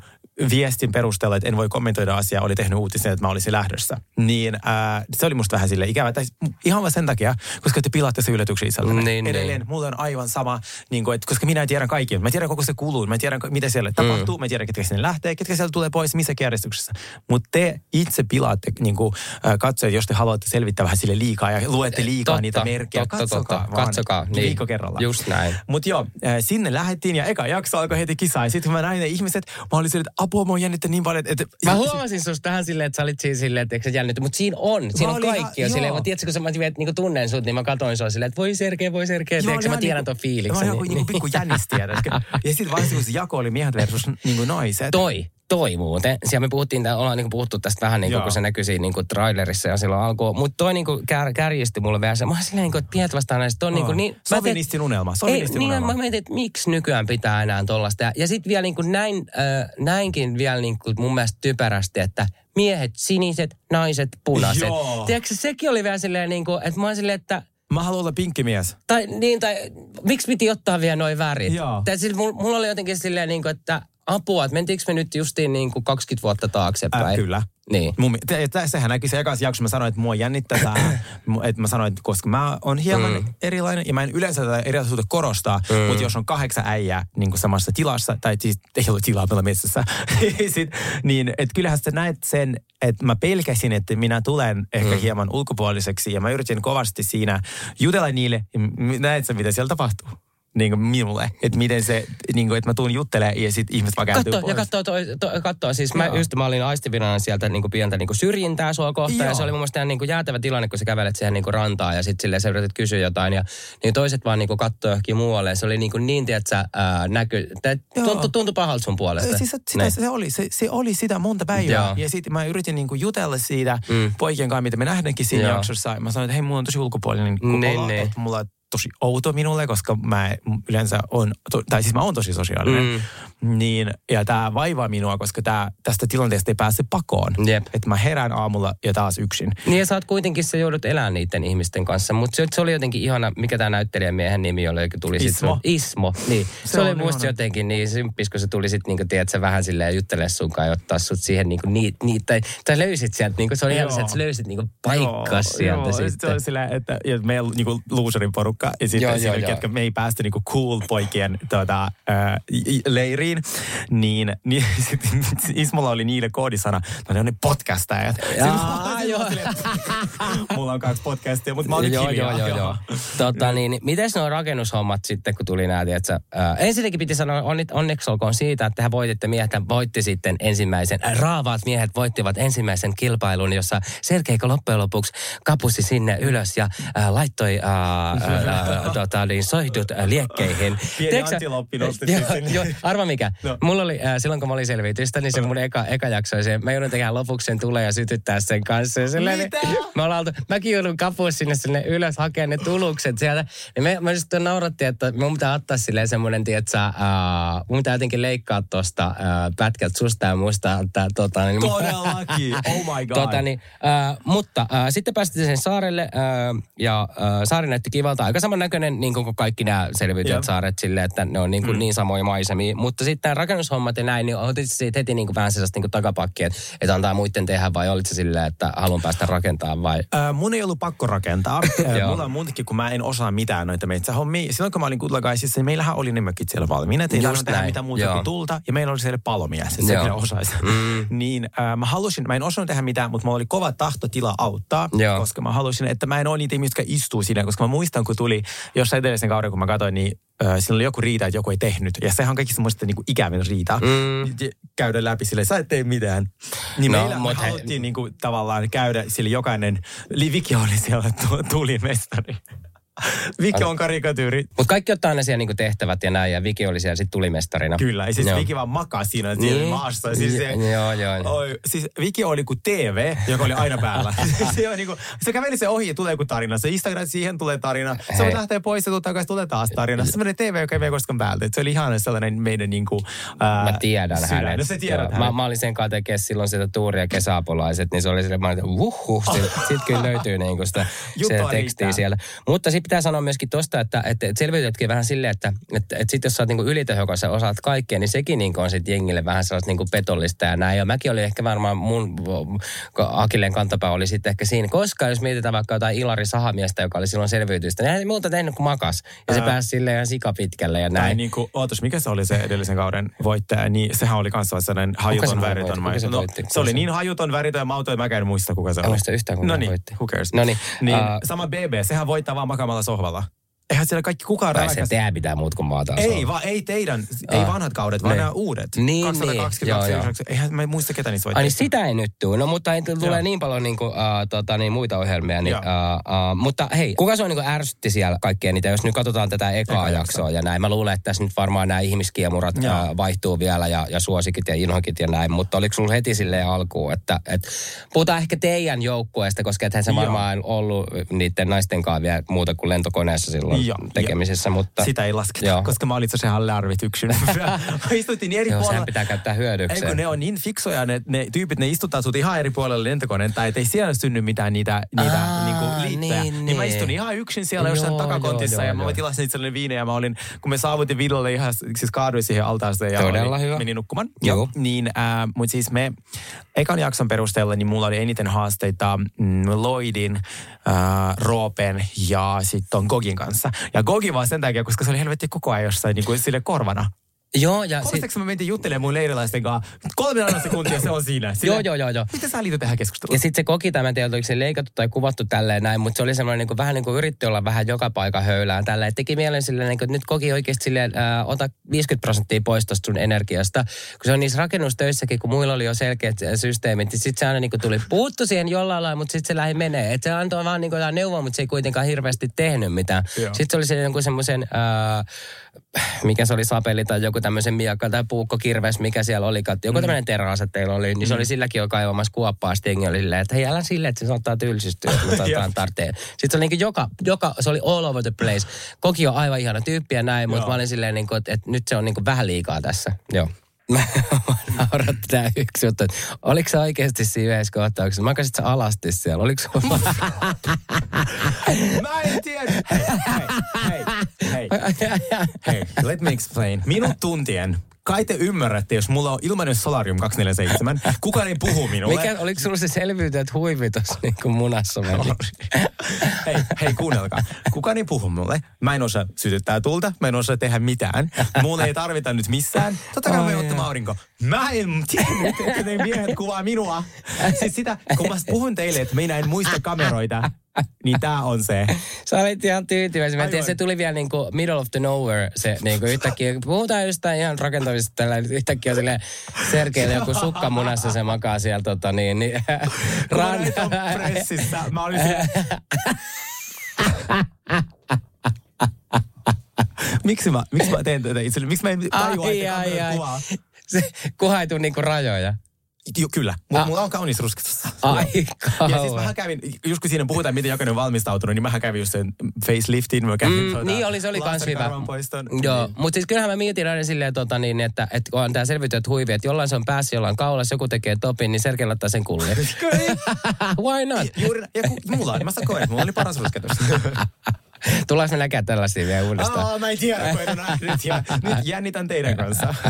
viestin perusteella, että en voi kommentoida asiaa, oli tehnyt uutisen, että mä olisin lähdössä. Niin ää, se oli musta vähän sille ikävä. Tai ihan vaan sen takia, koska te pilaatte se yllätyksen itsellenne. Niin, Edelleen niin. mulla on aivan sama, niin kuin, että, koska minä en tiedä kaikki. Mä tiedän koko se kuluu, mä tiedän mitä siellä mm. tapahtuu, mä tiedän ketkä sinne lähtee, ketkä siellä tulee pois, missä järjestyksessä. Mutta te itse pilaatte niin kuin, katsoja, jos te haluatte selvittää vähän sille liikaa ja luette liikaa totta, niitä merkkejä. Totta, katsokaa, totta, vaan katsokaa. Niin. Viikko kerrallaan. Just näin. Mutta joo, sinne lähdettiin ja eka jakso alkoi heti kisaa. Ja sitten mä näin ne ihmiset, mä olin sille, että apua, mua jännittää niin paljon, että... Mä huomasin susta tähän silleen, että sä olit siinä silleen, että eikö sä jännitty, mutta siinä on, siinä on kaikki ihan- jo silleen, mä tiedätkö, kun mä tiedät, niin tunnen sut, niin mä katoin sua silleen, että voi Sergei, voi Sergei, tiedätkö, mä tiedän ton fiiliksen. Mä olin niinku pikku jännis, tiedätkö? Ja sitten varsinkin, kun se jako oli miehet versus niinku naiset. Toi, toi muuten. Siellä me puhuttiin, tää- ollaan niinku puhuttu tästä vähän, niinku, Joo. kun se näkyi siinä niinku trailerissa ja silloin alkoi. Mutta toi niinku kär, kärjisti mulle vielä se. Mä oon silleen, niinku, että vastaan näistä on niinku Oo. niin... mä Sovinistin unelma, Ei, sovinistin niin, unelma. mä mietin, että miksi nykyään pitää enää tollasta. Ja, ja sitten vielä niinku näin, äh, näinkin vielä niinku mun mielestä typerästi, että miehet siniset, naiset punaiset. Joo. Tiedätkö, sekin oli vielä silleen, niinku, että mä oon silleen, että Mä haluan olla pinkkimies. tai niin, tai miksi piti ottaa vielä noin värit? Joo. Tai siis mulla, mulla oli jotenkin silleen, niin kuin, että apua, että mentiinkö me nyt justiin niin kuin 20 vuotta taaksepäin? Äh, kyllä. Niin. Mun, te- te- sehän näki se ekassa jaksossa, mä sanoin, että mua jännittää tää, mu- että mä sanoin, että koska mä oon hieman mm. erilainen, ja mä en yleensä tätä erilaisuutta korostaa, mm. mutta jos on kahdeksan äijää niin kuin samassa tilassa, tai siis ei ole tilaa meillä metsässä, sit, niin että kyllähän sä näet sen, että mä pelkäsin, että minä tulen ehkä mm. hieman ulkopuoliseksi, ja mä yritin kovasti siinä jutella niille, ja näet sä, mitä siellä tapahtuu. Niin kuin minulle, että miten se, niin kuin, että mä tuun juttelemaan ja sitten ihmiset vaan kääntyy Katso, ja pois. katsoo, toi, toi, katsoo. Siis mä, Joo. just mä olin aistivirana sieltä niin kuin pientä niin kuin syrjintää sua kohtaan. Ja se oli mun mielestä ihan niin kuin jäätävä tilanne, kun sä kävelet siihen niin kuin rantaan ja sitten silleen sä yrität kysyä jotain. Ja niin toiset vaan niin kuin katsoo johonkin muualle. Ja se oli niin, kuin niin tiedätkö, ää, näky, tuntui, tuntui pahalta sun puolesta. Siis, sitä, Näin. se, oli, se, se oli sitä monta päivää. Joo. Ja sitten mä yritin niinku jutella siitä Mm. poikien kanssa, mitä me nähdäänkin siinä Joo. jaksossa. Mä sanoin, että hei, mulla on tosi ulkopuolinen Niin, niin, niin. että mulla tosi outo minulle, koska mä yleensä on, to, tai siis mä oon tosi sosiaalinen. Mm. Niin, ja tämä vaivaa minua, koska tää, tästä tilanteesta ei pääse pakoon. Että mä herään aamulla ja taas yksin. Niin ja sä oot kuitenkin, sä joudut elämään niiden ihmisten kanssa. Mutta se, se, oli jotenkin ihana, mikä tämä näyttelijämiehen nimi oli, joka tuli sit Ismo. sun- Ismo, niin. Se, Se oli musta ihana. jotenkin niin symppis, kun se tuli sit niinku, tiedät, sä vähän silleen juttele sunkaan ja ottaa sut siihen niinku niin, niin tai, tai löysit sieltä, niinku, se oli ihan se, että sä löysit niinku paikkaa sieltä joo, Se sitten. on sillä, että ja meillä on niinku loserin porukka ja sitten Joo, joo, joo, siinä, joo. ketkä me ei päästy niinku cool poikien tota, ää, i- leiriin, niin, niin sitten Ismolla oli niille koodisana, no ne on ne podcastajat. Olin Jaa, joo. Mulla on kaksi podcastia, mutta mä oon nyt joo, hiljaa. joo, joo, joo. Tota, niin, niin, mites nuo rakennushommat sitten, kun tuli nämä, tiedätkö, ää, ensinnäkin piti sanoa onni, onneksi olkoon siitä, että hän voititte miehet, voitti sitten ensimmäisen, äh, raavaat miehet voittivat ensimmäisen kilpailun, jossa Sergeiko loppujen lopuksi kapusi sinne ylös ja äh, laittoi äh, äh, äh, tota, niin, soihdut äh, liekkeihin. Pieni antiloppi Joo, sinne. joo, arva mikä. No. Mulla oli, äh, silloin kun mä olin selvitystä, niin se mun eka, eka jakso, se, mä joudun tekemään lopuksi sen tulee ja sytyttää sen kanssa. Ja silleen, Mitä? Niin, me ollaan oltu, mäkin joudun kapua sinne, sinne ylös hakemaan ne tulukset sieltä. Niin me, me sitten naurattiin, että mun pitää ottaa silleen semmoinen, tietsä, uh, mun pitää jotenkin leikkaa tosta uh, pätkältä susta ja muista, että tota, niin, Todellakin, oh my god. Tota, niin, äh, mutta äh, sitten päästiin sen saarelle äh, ja äh, saari näytti kivalta. Aika samannäköinen niin kuin kaikki nämä selvityt Jep. saaret silleen, että ne on niin, kuin mm. niin samoja maisemia. Mutta sitten nämä rakennushommat ja näin, niin otit siitä heti niin kuin vähän sellaista niin takapakkia, että, että antaa muiden tehdä vai olit se silleen, että haluan päästä rakentamaan vai? Äh, mun ei ollut pakko rakentaa. Mulla on muutenkin, kun mä en osaa mitään noita metsähommia. Silloin kun mä olin Kutlakaisissa, niin meillähän oli ne mökit siellä valmiina. Ei tarvinnut tehdä mitään muuta joo. kuin tulta. Ja meillä oli siellä palomies, se Joo. kyllä osaisi. Mm. niin äh, mä halusin, mä en osannut tehdä mitään, mutta mulla oli kova tahtotila auttaa. Joo. Koska mä halusin, että mä en ole niitä ihmisiä, jotka istuu siinä. Koska mä muistan, kun tuli jossain edellisen kauden, kun mä katsoin, niin siinä oli joku riita, että joku ei tehnyt. Ja sehän on kaikki semmoista niin ikävin riita. Mm. Käydä läpi sille, sä et tee mitään. Niin No, meillä mut me haluttiin niin kuin, tavallaan käydä, sillä jokainen, li- Viki oli siellä tu- tulimestari. Viki on karikatyyri. Mutta kaikki ottaa aina siellä niin tehtävät ja näin, ja Viki oli siellä sitten tulimestarina. Kyllä, ja siis Joo. Viki vaan makaa siinä siellä Niin. maassa. Siis se, Joo, joo, joo. Oi, siis Viki oli kuin TV, joka oli aina päällä. se, on niinku, se käveli se ohi ja tulee joku tarina. Se Instagram, siihen tulee tarina. Se Hei. voi lähteä pois ja tulee takaisin, tulee taas tarina. Se menee TV, joka ei mene koskaan päältä. Et Se oli ihan sellainen meidän niinku, ää, Mä tiedän sydän. hänet. No se tiedät hänet. mä, mä, olin sen kanssa tekemään silloin sitä tuuria kesäapulaiset, niin se oli sille, mä olin, että vuhhuh, sit, sit kyllä löytyy niinku sitä, sitä tekstiä siellä. Mutta sitten pitää sanoa myöskin tosta, että, että, että selviytytkin vähän silleen, että, että, että sit jos sä oot niinku ylitehokas ja osaat kaikkea, niin sekin niinku on sit jengille vähän sellaista niinku petollista ja näin. Ja mäkin olin ehkä varmaan mun Akilleen kantapää oli sitten ehkä siinä, koska jos mietitään vaikka jotain Ilari Sahamiestä, joka oli silloin selviytyistä, niin hän ei muuta tehnyt kuin makas. Ja se Ää. pääsi silleen ihan sikapitkälle ja Tai näin. niin kuin, ootas, mikä se oli se edellisen kauden voittaja, niin sehän oli kanssa sellainen hajuton se väritön. se no, se oli se- niin hajuton väritön ja mauton, että mä en muista kuka se En oli. muista yhtään, kuka no niin, who cares. No niin, ää, sama BB, sehän voittaa vaan makaamalla man er så sårbare. Eihän siellä kaikki kukaan Tai rakas. tehdä mitään muut kuin maata. Ei, vaan ei teidän, ei Ah. vanhat kaudet, vaan Niin. nämä uudet. Niin, 222, niin. Joo, joo. Eihän mä muista ketä niistä Ai niin voittajista. sitä ei nyt tuu. No mutta ei, tulee niin paljon niin kuin, uh, tota, niin muita ohjelmia. Niin, uh, uh, mutta hei, kuka se on niin kuin ärsytti siellä kaikkea niitä, jos nyt katsotaan tätä ekaa Eka jaksoa ja näin. Mä luulen, että tässä nyt varmaan nämä ihmiskiemurat uh, vaihtuu vielä ja, ja suosikit ja inhokit ja näin. Mutta oliko sulla heti silleen alkuun, että, että puhutaan ehkä teidän joukkueesta, koska ethän se varmaan ollut niiden naisten kanssa vielä muuta kuin lentokoneessa silloin Joo, tekemisessä. Mutta, Sitä ei lasketa, Joo. koska mä olin se Larvit yksin. Istuttiin niin eri Joo, puolella. pitää käyttää Ei hyödykseen. kun ne on niin fiksoja, ne, ne tyypit, ne istuttaa sut ihan eri puolelle lentokoneen, tai ei siellä synny mitään niitä, niitä Aa, niinku niin, Niin, mä niin. istun ihan yksin siellä jossain Joo, takakontissa, joo, ja mä joo. tilasin itselleni viinejä, ja mä olin, kun me saavutin videolle ihan, siis kaaduin siihen altaaseen ja Todella olin, hyvä. menin nukkumaan. Joo. Niin, äh, mutta siis me, ekan jakson perusteella, niin mulla oli eniten haasteita mm, Lloydin, äh, Roopen ja sitten ton Gogin kanssa. Ja Gogi vaan sen takia, koska se oli helvetti koko ajan jossain niin kuin sille korvana. Joo, ja sit, Muistatko me mentiin juttelemaan mun leirilaisten kanssa? Kolme sekuntia se on siinä. Joo, joo, joo, joo. Miten sä liityt tähän keskusteluun? Ja sitten se koki tämän, en tiedä, oliko se leikattu tai kuvattu tälleen näin, mutta se oli semmoinen niin kuin, vähän niin kuin yritti olla vähän joka paikka höylään tällä. Teki mielen silleen, niin kuin, että nyt koki oikeasti silleen, ää, ota 50 prosenttia pois tuosta sun energiasta. Kun se on niissä rakennustöissäkin, kun muilla oli jo selkeät ää, systeemit, niin sitten se aina niin kuin, tuli puuttu siihen jollain lailla, mutta sitten se lähti menee. Et se antoi vaan niin kuin, neuvoa, mutta se ei kuitenkaan hirveästi tehnyt mitään. Sitten se oli se jonkun semmoisen, ää, mikä se oli sapeli tai joku tämmöisen miakka tai puukkokirves, mikä siellä oli. Joku tämmöinen terase teillä oli, niin se oli silläkin jo kaivamassa kuoppaa. Stingi oli silleen, että hei älä silleen, että se saattaa tylsistyä, että me saattaa tarvitsee. Sitten se oli niin joka, joka, se oli all over the place. Koki on aivan ihana tyyppi ja näin, mutta mä olin silleen, niin kuin, että, että nyt se on niin kuin vähän liikaa tässä. Joo. Mä nauratti tää yksi juttu, että oliko se oikeasti siinä yhdessä kohtauksessa? Makasit sä alasti siellä? Oliko sulla... Mä en tiedä. Hei, hei, hei, hei. Let me explain. Minut tuntien. Kai te ymmärrätte, jos mulla on ilmainen Solarium 247, kukaan ei puhu minulle. Mikä, oliko sulla se selviytyjät huivi tuossa niin kuin munassa meni? hei, hei, kuunnelkaa. Kukaan ei puhu mulle. Mä en osaa sytyttää tulta, mä en osaa tehdä mitään. Mulla ei tarvita nyt missään. Totta kai mä Ai, ottamaan aurinko. Mä en tiennyt, että ne miehet kuvaa minua. Siis sitä, kun mä puhun teille, että minä en muista kameroita, niin tää on se. Sä olit ihan tyytyväinen. Mä en tiedä, Aivan. se tuli vielä niin kuin middle of the nowhere. Se niin kuin yhtäkkiä, puhutaan jostain ihan rakentavista tällä, yhtäkkiä sille Sergeille joku sukka munassa, se makaa siellä tota niin, niin Kun mä pressissä, mä olin siellä... miksi, mä, miksi mä teen tätä itselleni? Miksi mä en tajua, että kuvaa? Se kuhaituu niinku rajoja. Jo, kyllä. Mulla, Ah. mulla on kaunis rusketus. Ai Ja siis kauan. mähän kävin, just kun siinä puhutaan, miten jokainen on valmistautunut, niin mähän kävin just sen faceliftin. Mä kävin Mm, tuota niin oli, se oli kans hyvä. poiston. Joo, Niin. mutta siis kyllähän mä mietin aina silleen, tota, niin, että, että kun on tämä selvityöt huivi, että jollain se on päässä, jollain kaulassa, joku tekee topin, niin Sergei laittaa sen. Kyllä. Why not? Juuri, ja kun, mulla on, mä saan koen, mulla oli paras rusketus. Tullaanko me näkee tällaisia vielä uudestaan? Aa, mä en tiedä, kun en nähnyt. Ja nyt jännitän teidän kanssa.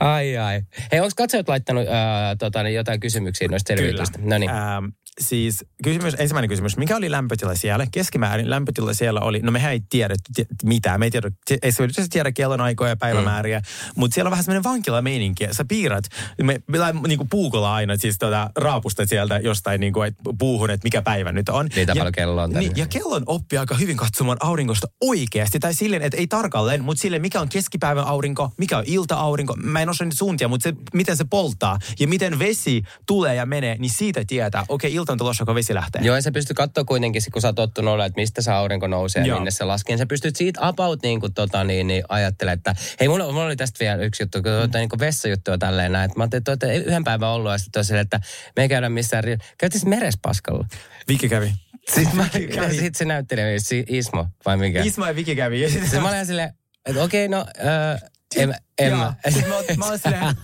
Ai ai. Hei, onko katsojat laittanut ää, tota, niin jotain kysymyksiä noista selvityistä? No niin. Ähm, siis kysymys, ensimmäinen kysymys. Mikä oli lämpötila siellä? Keskimäärin lämpötila siellä oli, no mehän ei tiedä ti- mitään. Me ei, tiedä, ti- ei se yleensä tiedä kellonaikoja ja päivämääriä, mm. mutta siellä on vähän semmoinen vankilameininki. Sä piirrät, me, me niinku puukolla aina siis tota, raapusta sieltä jostain niinku, et, puuhun, että mikä päivä nyt on. Mitä ja, paljon kello on? Niin, ja kellon oppii aika hyvin katsomaan aurinkosta oikeasti. Tai silleen, että ei tarkalleen, mutta silleen, mikä on keskipäivän aurinko, mikä on ilta-aurinko. Mä en osaa niitä suuntia, mutta se, miten se polttaa ja miten vesi tulee ja menee, niin siitä tietää, okei, ilta on tulossa, kun vesi lähtee. Joo, ja sä pystyt katsoa kuitenkin, kun sä oot tottunut olla, että mistä se aurinko nousee ja minne se laskee. Sä pystyt siitä about niin kuin, tota, niin, niin ajattelemaan, että hei, mulla, mulla oli tästä vielä yksi juttu, kun mm. niin kuin vessajuttuja tälleen näin. Mä ajattelin, että olette yhden päivän ollut ja sitten silleen, että me ei käydä missään. ri- Käytiin merespaskalla. Viki kävi. Sitten mä, Viki kävi. sit se näytteli, si- Ismo vai mikä? Isma ja Viki kävi. Ja sit, Sitten mä olin silleen, että okei, no, äh, en, en Joo. mä. Mä, mä olin silleen,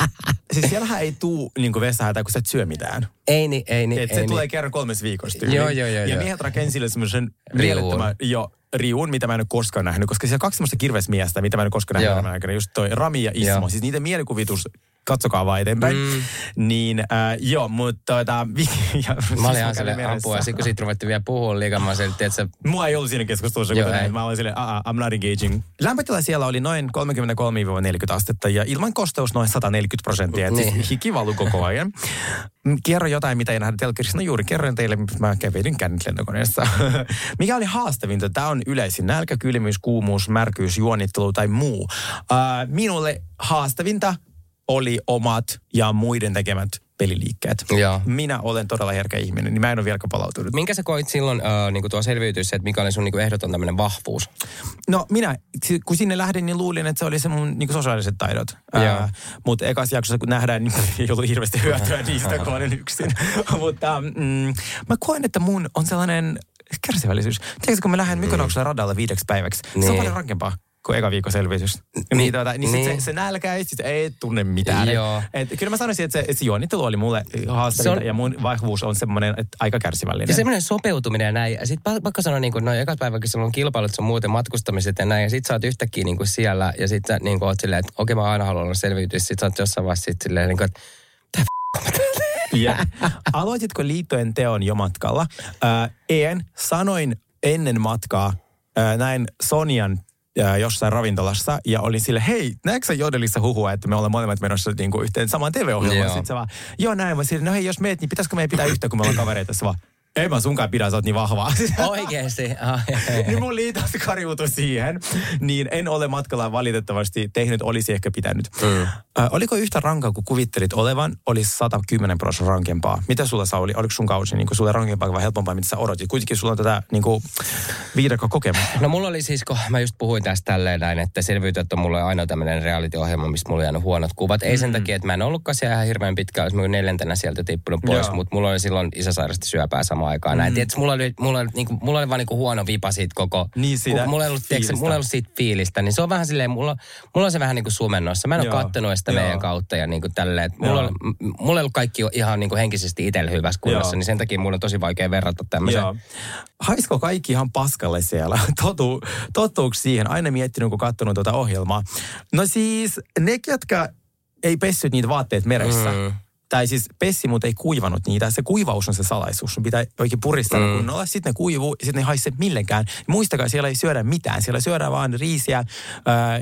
siis siellähän ei tuu niin vesahätä, kun sä et syö mitään. Ei niin, ei niin, Et ei se niin. tulee kerran kolmes viikossa tyyliin. Joo, joo, joo, Ja joo. miehet rakensi sille semmoisen mielettömän, jo, riuun, mitä mä en ole koskaan nähnyt, koska siellä on kaksi semmoista kirvesmiestä, mitä mä en ole koskaan nähnyt Joo. elämän aikana, just toi Rami ja Ismo. Joo. Siis niiden mielikuvitus katsokaa vaan eteenpäin. Mm. Niin äh, joo, mutta tota... ja, Mä olin ihan silleen apua, sitten kun siitä ruvettiin vielä puhua liikaa, mä olin että. Mua ei ollut siinä keskustelussa, kun näin. mä olin silleen, I'm not engaging. Lämpötila siellä oli noin 33-40 astetta, ja ilman kosteus noin 140 prosenttia, että siis niin. siis hiki valu koko ajan. Kerro jotain, mitä ei nähdä telkkarissa. No juuri kerroin teille, mä kävelin kännit lentokoneessa. Mikä oli haastavinta? Tämä on yleisin nälkä, kylmyys, kuumuus, märkyys, juonittelu tai muu. Uh, minulle haastavinta oli omat ja muiden tekemät peliliikkeet. Ja. Minä olen todella herkä ihminen, niin mä en ole vielä palautunut. Minkä sä koit silloin äh, niin tuo selviytys, että mikä oli sun niin ehdoton tämmöinen vahvuus? No minä, kun sinne lähdin, niin luulin, että se oli se mun niin sosiaaliset taidot. Äh, Mutta ekassa jaksossa, kun nähdään, niin ei ollut hirveästi hyötyä niistä, kun olen yksin. Mutta mm, mä koen, että mun on sellainen kärsivällisyys. Tiedätkö, kun mä lähden Mykonauksella radalla viideksi päiväksi, niin. se on niin. paljon rankempaa kuin eka viikon selvitys. Niin, niin, tuota, niin, niin. Se, se nälkä ei, sit ei tunne mitään. Joo. Et, kyllä mä sanoisin, että se, se juonittelu oli mulle haastavaa ja mun vahvuus on semmoinen, että aika kärsivällinen. Ja semmoinen sopeutuminen ja näin. Ja sitten pakko sanoa, niin kuin, no eka päivä, kun sulla on kilpailut, sun muuten matkustamiset ja näin. Ja sit sä oot yhtäkkiä niin kuin siellä ja sit sä niin kuin, oot silleen, että okei okay, mä aina haluan olla selviytyä. Sit sä oot jossain vaiheessa sit silleen, niin kuin, että ja. Aloititko liittojen teon jo matkalla? Äh, en. Sanoin ennen matkaa, äh, näin Sonjan jossain ravintolassa ja olin sille, hei, näetkö sä Jodelissa huhua, että me ollaan molemmat menossa niin kuin yhteen samaan TV-ohjelmaan? Sitten se vaan, joo näin, mä sille, no hei, jos meet, niin pitäisikö meidän pitää yhtä, kun me ollaan kavereita? Se vaan, ei mä sunkaan pidä, sä oot niin vahvaa. Oikeesti? Oh, niin mun liitos kariutui siihen. Niin en ole matkalla valitettavasti tehnyt, olisi ehkä pitänyt. Mm. Äh, oliko yhtä rankaa kuin kuvittelit olevan, olisi 110 prosenttia rankempaa. Mitä sulla Sauli, oliko sun kausi niin sulle rankempaa vai helpompaa, mitä sä odotit? Kuitenkin sulla on tätä niin kuin, viidakko kokemusta. No mulla oli siis, kun mä just puhuin tästä tälleen näin, että selviytyöt on mulle aina tämmöinen reality-ohjelma, mistä mulla on jäänyt huonot kuvat. Ei mm. sen takia, että mä en ollutkaan siellä ihan hirveän pitkään, olisi neljäntenä sieltä tippunut pois, mutta mulla oli silloin isäsairasti syöpää sama samaan aikaan. Mm. Näin. Tiedätkö, mulla oli, mulla oli, niin kuin, mulla oli vaan niin kuin huono vipa siitä koko... Niin siitä mulla ei ollut, tiedätkö, mulla ei ollut siitä fiilistä. Niin se on vähän silleen, mulla, mulla on se vähän niin kuin sumennossa. Mä en ole kattonut sitä Joo. meidän kautta ja niin kuin tälleen. Mulla, on, mulla ei ollut kaikki ihan niin kuin henkisesti itsellä hyvässä kunnossa, Joo. niin sen takia mulla on tosi vaikea verrata tämmöisen. Haisko kaikki ihan paskalle siellä? Totu, tottuuko siihen? Aina miettinyt, kun katsonut tuota ohjelmaa. No siis ne, jotka ei pessyt niitä vaatteet meressä, mm tai siis pessi, mutta ei kuivanut niitä. Se kuivaus on se salaisuus. Sun pitää oikein puristaa mm. kunnolla. Sitten ne kuivuu ja sitten ne haise millekään. Muistakaa, siellä ei syödä mitään. Siellä syödään vaan riisiä äh,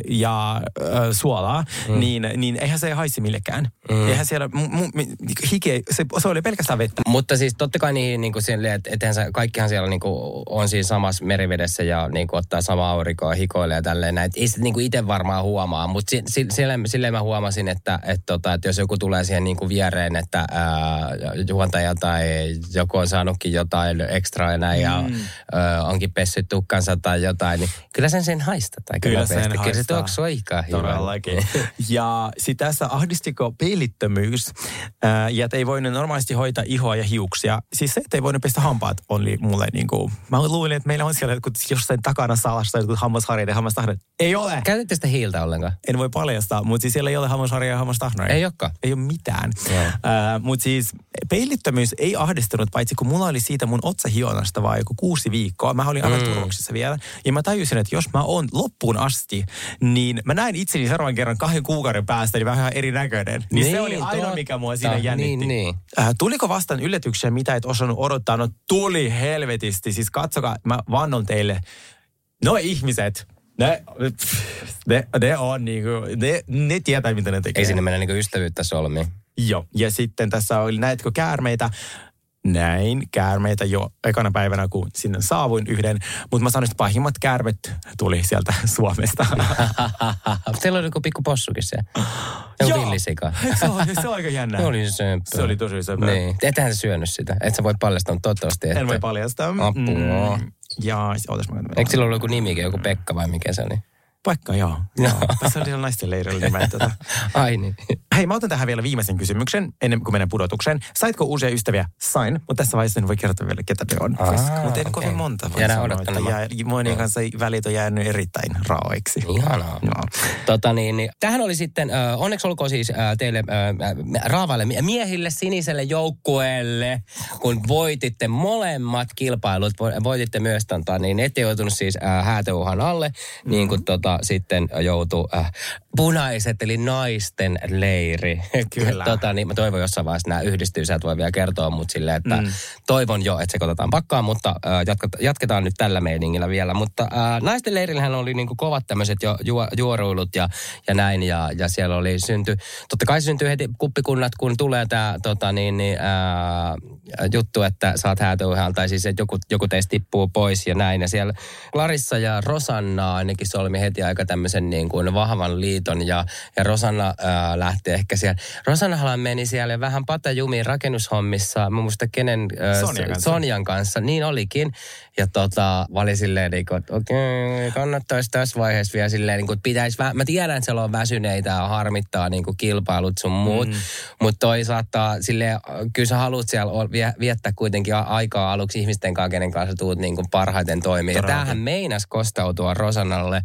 ja äh, suolaa. Mm. Niin, niin eihän se haise millekään. Mm. Eihän siellä, m- m- hiki, se, se oli pelkästään vettä. Mutta siis totta kai niin, niin kuin siellä, että ethän se, kaikkihan siellä niin kuin on siinä samassa merivedessä ja niin kuin ottaa sama aurinkoa hikoille ja tälleen näin. Ei sitä niin kuin itse varmaan huomaa. Mutta si, si, silleen, silleen mä huomasin, että, että, tota, että jos joku tulee siihen niin kuin viereen viereen, että ää, juontaja tai joku on saanutkin jotain ekstraa ja näin mm. ja ää, onkin pessyt tukkansa tai jotain, niin kyllä sen sen haistat aika kyllä sen haistaa. Kyllä se tuoksuu aika Todellakin. ja sitten tässä ahdistiko peilittömyys ää, ja että ei voinut normaalisti hoitaa ihoa ja hiuksia. Siis se, että ei voinut pestä hampaat oli mulle niin kuin, mä luulin, että meillä on siellä jotkut jossain takana salassa jotkut hammasharjat ja hammastahdat. Ei ole. Käytitte sitä hiiltä ollenkaan? En voi paljastaa, mutta siis siellä ei ole hammasharja ja hammastahnoja. Ei olekaan? Ei ole mitään. Yeah. Mutta siis peilittömyys ei ahdistunut, paitsi kun mulla oli siitä mun otsahionasta vaan joku kuusi viikkoa. Mä olin mm. vielä. Ja mä tajusin, että jos mä oon loppuun asti, niin mä näin itseni seuraavan kerran kahden kuukauden päästä niin vähän erinäköinen. Niin, niin se oli ainoa, to, mikä mua siinä jännitti. Niin, niin. Uh, tuliko vastaan yllätyksiä, mitä et osannut odottaa? No tuli helvetisti. Siis katsokaa, mä vannon teille. No ihmiset, ne, ne, ne on niinku, ne, ne tietää mitä ne tekee. Ei sinne mennä niinku ystävyyttä solmi. Joo, ja sitten tässä oli, näetkö käärmeitä? Näin käärmeitä jo ekana päivänä, kun sinne saavuin yhden. Mutta mä sanoin, että pahimmat käärmet tuli sieltä Suomesta. Teillä oli joku pikku possukin se. On villisika. se, on, se on aika jännä. Se oli sömpö. Se oli tosi sömpö. Niin. Ethän sä syönyt sitä. Et sä voi paljastaa, toivottavasti. Että... En voi paljastaa. Apua. Mm. Ja, ootas mä Eikö sillä ollut joku nimikin, joku Pekka vai mikä se oli? Vaikka joo. joo. Tässä oli naisten leirillä nimen. Tota. Ai niin. Hei, mä otan tähän vielä viimeisen kysymyksen ennen kuin menen pudotukseen. Saitko uusia ystäviä? Sain, mutta tässä vaiheessa en voi kertoa vielä, ketä ne on. mutta en okay. kovin monta. Voi Jäädään odottelemaan. Ja monien kanssa välit on jäänyt erittäin raoiksi. Ihanaa. No. Tota niin, niin, tähän oli sitten, äh, onneksi olkoon siis äh, teille äh, raavaille miehille, siniselle joukkueelle, kun voititte molemmat kilpailut, voititte myös, tota, niin ette joutunut siis äh, häätöuhan alle, niin kuin tota, sitten joutui äh, punaiset, eli naisten leiri. Kyllä. tota, niin, mä toivon jossain vaiheessa nämä yhdistyy, sä et voi vielä kertoa, mutta silleen, että mm. toivon jo, että sekoitetaan pakkaan, mutta äh, jatketaan, jatketaan nyt tällä meiningillä vielä. Mutta äh, naisten leirillähän oli niinku kovat tämmöiset jo juo, juoruilut ja, ja näin, ja, ja siellä oli synty, totta kai syntyy heti kuppikunnat, kun tulee tämä tota, niin, niin, äh, juttu, että saat häätöyhällä, tai siis että joku, joku teistä tippuu pois ja näin. Ja siellä Clarissa ja Rosanna ainakin solmi heti aika tämmöisen niin kuin vahvan liiton, ja, ja Rosanna äh, lähti ehkä siellä. Rosannahan meni siellä vähän patajumiin rakennushommissa, mä muista kenen, äh, Sonjan kanssa. Sonjan kanssa, niin olikin. Ja tota, mä olin silleen, niin kuin, että okei, kannattaisi tässä vaiheessa vielä silleen, niin kuin, että pitäisi, vä- mä tiedän, että siellä on väsyneitä ja harmittaa niin kuin kilpailut sun muut, mm. mutta toisaalta silleen, kyllä sä haluat siellä viettää kuitenkin aikaa aluksi ihmisten kanssa, kenen kanssa tuut niin kuin parhaiten toimii. Ja tämähän meinas kostautua Rosannalle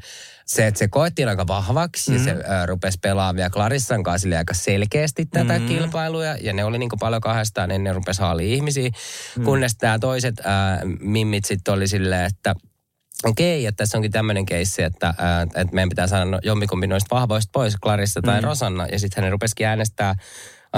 se, että se koettiin aika vahvaksi mm. ja se äh, rupesi pelaamaan vielä Clarissan kanssa aika selkeästi tätä mm. kilpailua. Ja ne oli niin kuin paljon kahdestaan, ne rupesi haaliin ihmisiä. Mm. Kunnes nämä toiset äh, mimmit sitten oli silleen, että okei, että tässä onkin tämmöinen keissi, että, että meidän pitää saada jompikumpi noista vahvoista pois, Clarissa tai mm. Rosanna. Ja sitten hän rupesikin äänestää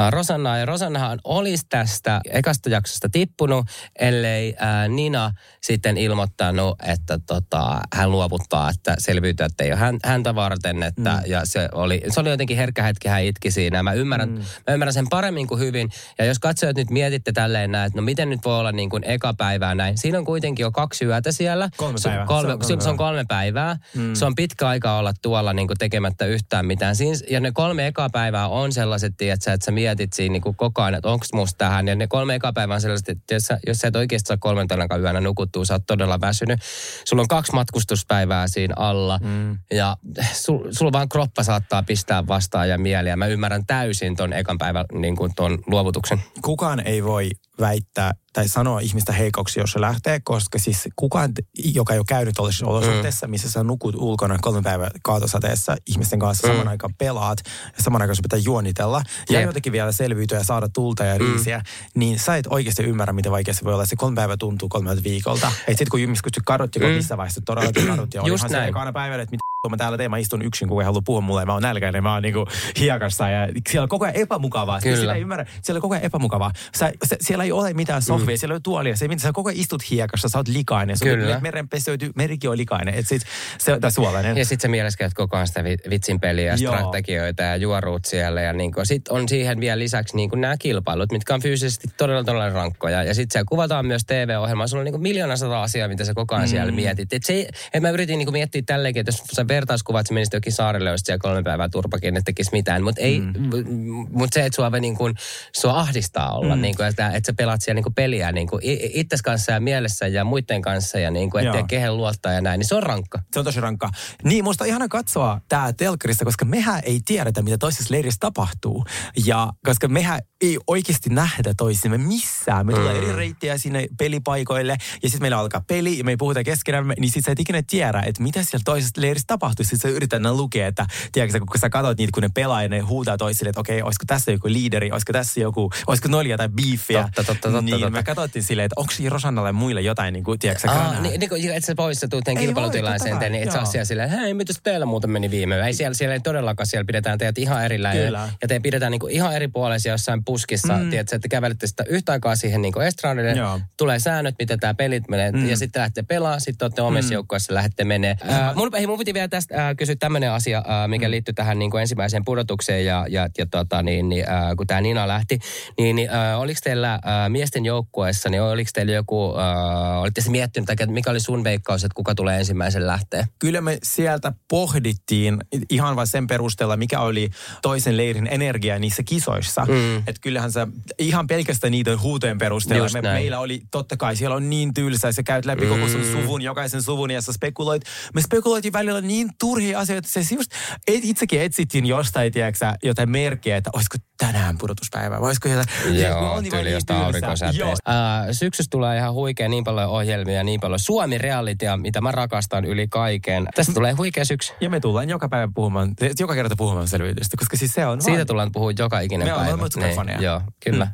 Rosannaa. Ja Rosannahan olisi tästä ekasta jaksosta tippunut, ellei äh, Nina sitten ilmoittanut, että tota, hän luovuttaa, että selviytyy, että ei ole hän, häntä varten. Että, mm. Ja se oli, se oli jotenkin herkkä hetki, hän itki siinä. Mä ymmärrän, mm. mä ymmärrän sen paremmin kuin hyvin. Ja jos katsojat nyt mietitte tälleen näin, että no miten nyt voi olla niin kuin eka päivää näin. Siinä on kuitenkin jo kaksi yötä siellä. Kolme Se on päivää. Kolme, Se on kolme se, on, se kolme päivää. Mm. Se on pitkä aika olla tuolla niin kuin tekemättä yhtään mitään. Siinä, ja ne kolme ekaa päivää on sellaiset, tiedätkö, että sä mietit siinä niin kuin koko ajan, että onko musta tähän. Ja ne kolme ekaa päivää on sellaiset, että jos sä, jos sä et oikeasti saa kolmen tonakaan yönä nukuttua, sä oot todella väsynyt. Sulla on kaksi matkustuspäivää siinä alla. Mm. Ja sul, sulla vaan kroppa saattaa pistää vastaan ja mieliä. Mä ymmärrän täysin ton ekan päivän niin kuin ton luovutuksen. kukaan ei voi väittää tai sanoa ihmistä heikoksi, jos se lähtee, koska siis kukaan, joka ei ole käynyt tällaisessa olosuhteessa, missä sä nukut ulkona kolme päivää kaatosateessa ihmisten kanssa, saman aikaan pelaat ja saman aikaan sun pitää juonitella ja Jep. jotenkin vielä selviytyä ja saada tulta ja riisiä, niin sä et oikeasti ymmärrä, miten vaikea se voi olla. Se kolme päivää tuntuu kolmelta viikolta. Et sit kun ihmiset kysyy kadut, joka missä vaiheessa todellakin Just olihan se näin. ekana päivänä, että mitä mä täällä teen, mä istun yksin, kun ei halua puhua mulle, ja mä oon nälkäinen, mä oon niinku hiekassa ja siellä on koko ajan epämukavaa. Kyllä. Kyllä. Sitä ei ymmärrä, siellä on koko ajan epämukavaa. Sä, se, siellä ei ole mitään sohvia, mm. siellä ei ole tuolia, se, mitä sä koko ajan istut hiekassa, sä oot likainen, sun Kyllä. meren peseyty, merikin on likainen, et sit, se, tai suolainen. Ja sitten sä mieleskelet koko ajan sitä vi- vitsin peliä Joo. strategioita ja juoruut siellä. Ja niin sitten on siihen vielä lisäksi niin nämä kilpailut, mitkä on fyysisesti todella todella rankkoja. Ja sitten se kuvataan myös TV-ohjelmaa. Sulla on niin miljoona sata asiaa, mitä sä koko ajan mm. siellä mietit. Et se, et mä yritin niin miettiä tälleenkin, että jos sä vertauskuvat, että sä menisit jokin saarelle, jos siellä kolme päivää turpakin, että tekisi mitään. Mutta mm. mut se, että sua, niin kuin, sua ahdistaa olla, mm. niin kuin, että, että sä pelaat siellä niin kuin peliä niin kuin itses kanssa ja mielessä ja muiden kanssa ja niin kuin, että Joo. kehen luottaa ja näin, niin se on rankka. Se on tosi rankkaa. Niin, musta on ihana katsoa tää telkkarista, koska mehän ei tiedetä, mitä toisessa leirissä tapahtuu. Ja koska mehän ei oikeasti nähdä toisimme missään. Me tulee eri reittejä sinne pelipaikoille, ja sitten meillä alkaa peli, ja me ei puhuta keskenämme, niin sit sä et ikinä tiedä, että mitä siellä toisessa leirissä tapahtuu. Sitten sä yrität lukea, että tiedätkö, kun sä katsot niitä, kun ne pelaa, ja ne huutaa toisille, että okei, olisiko tässä joku liideri, olisiko tässä joku, olisiko nolia tai biiffiä. Totta, totta, totta, niin, totta. me katsottiin silleen, että onko Rosannalle muille jotain, niin kuin, tiedätkö, Aa, niin, niin kuin, että sä pois sä tuut Ei voi, kilpailutilaiseen, totta kai, niin et sä siellä silleen, hei, mitäs teillä muuten meni viime yö? Ei siellä, siellä ei todellakaan, siellä pidetään teidät ihan erillään. Kyllä. Ja, ja te pidetään niinku ihan eri puolisia jossain puskissa, mm. tiedätkö, että kävelette sitä yhtä aikaa siihen estradille. Joo. Tulee säännöt, miten tämä pelit menee, mm. ja sitten lähdette pelaamaan, sitten olette omissa mm. joukkueessa, lähdette menee. Äh, mun, hei, mun piti vielä tästä äh, kysyä tämmöinen asia, äh, mikä mm. liittyy tähän niinku ensimmäiseen pudotukseen, ja, ja, ja tota, niin, niin, äh, kun tämä Nina lähti, niin, niin äh, oliko teillä äh, miesten joukkueessa, niin oliko teillä joku, äh, olitte miettinyt, että mikä oli sun veikkaus, että kuka tulee ensimmäisen lähteä? kyllä me sieltä pohdittiin ihan vain sen perusteella, mikä oli toisen leirin energia niissä kisoissa. Mm. Että kyllähän se ihan pelkästään niiden huutojen perusteella. Just Me, näin. meillä oli, totta kai siellä on niin tylsää, sä käyt läpi koko sun suvun, jokaisen suvun ja sä spekuloit. Me spekuloitiin välillä niin turhia asioita, että se just, et, itsekin etsittiin jostain, tiedätkö, jotain merkkiä, että olisiko tänään pudotuspäivä, vai olisiko jotain. Joo, on vaan tyyli niin jostain aurinkosäteestä. Äh, syksyssä tulee ihan huikea niin paljon ohjelmia, niin paljon Suomi realitya, mitä mä rakastan yli kaiken. Tästä tulee huikea syksy. Ja me tullaan joka päivä puhumaan, joka kerta puhumaan selviytystä, koska siis se on Siitä vaan- tullaan puhua joka ikinen Me ollaan päivä. molemmat superfaneja. Joo, kyllä.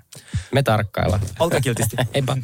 Me tarkkaillaan. Olkaa kiltisti. Heippa.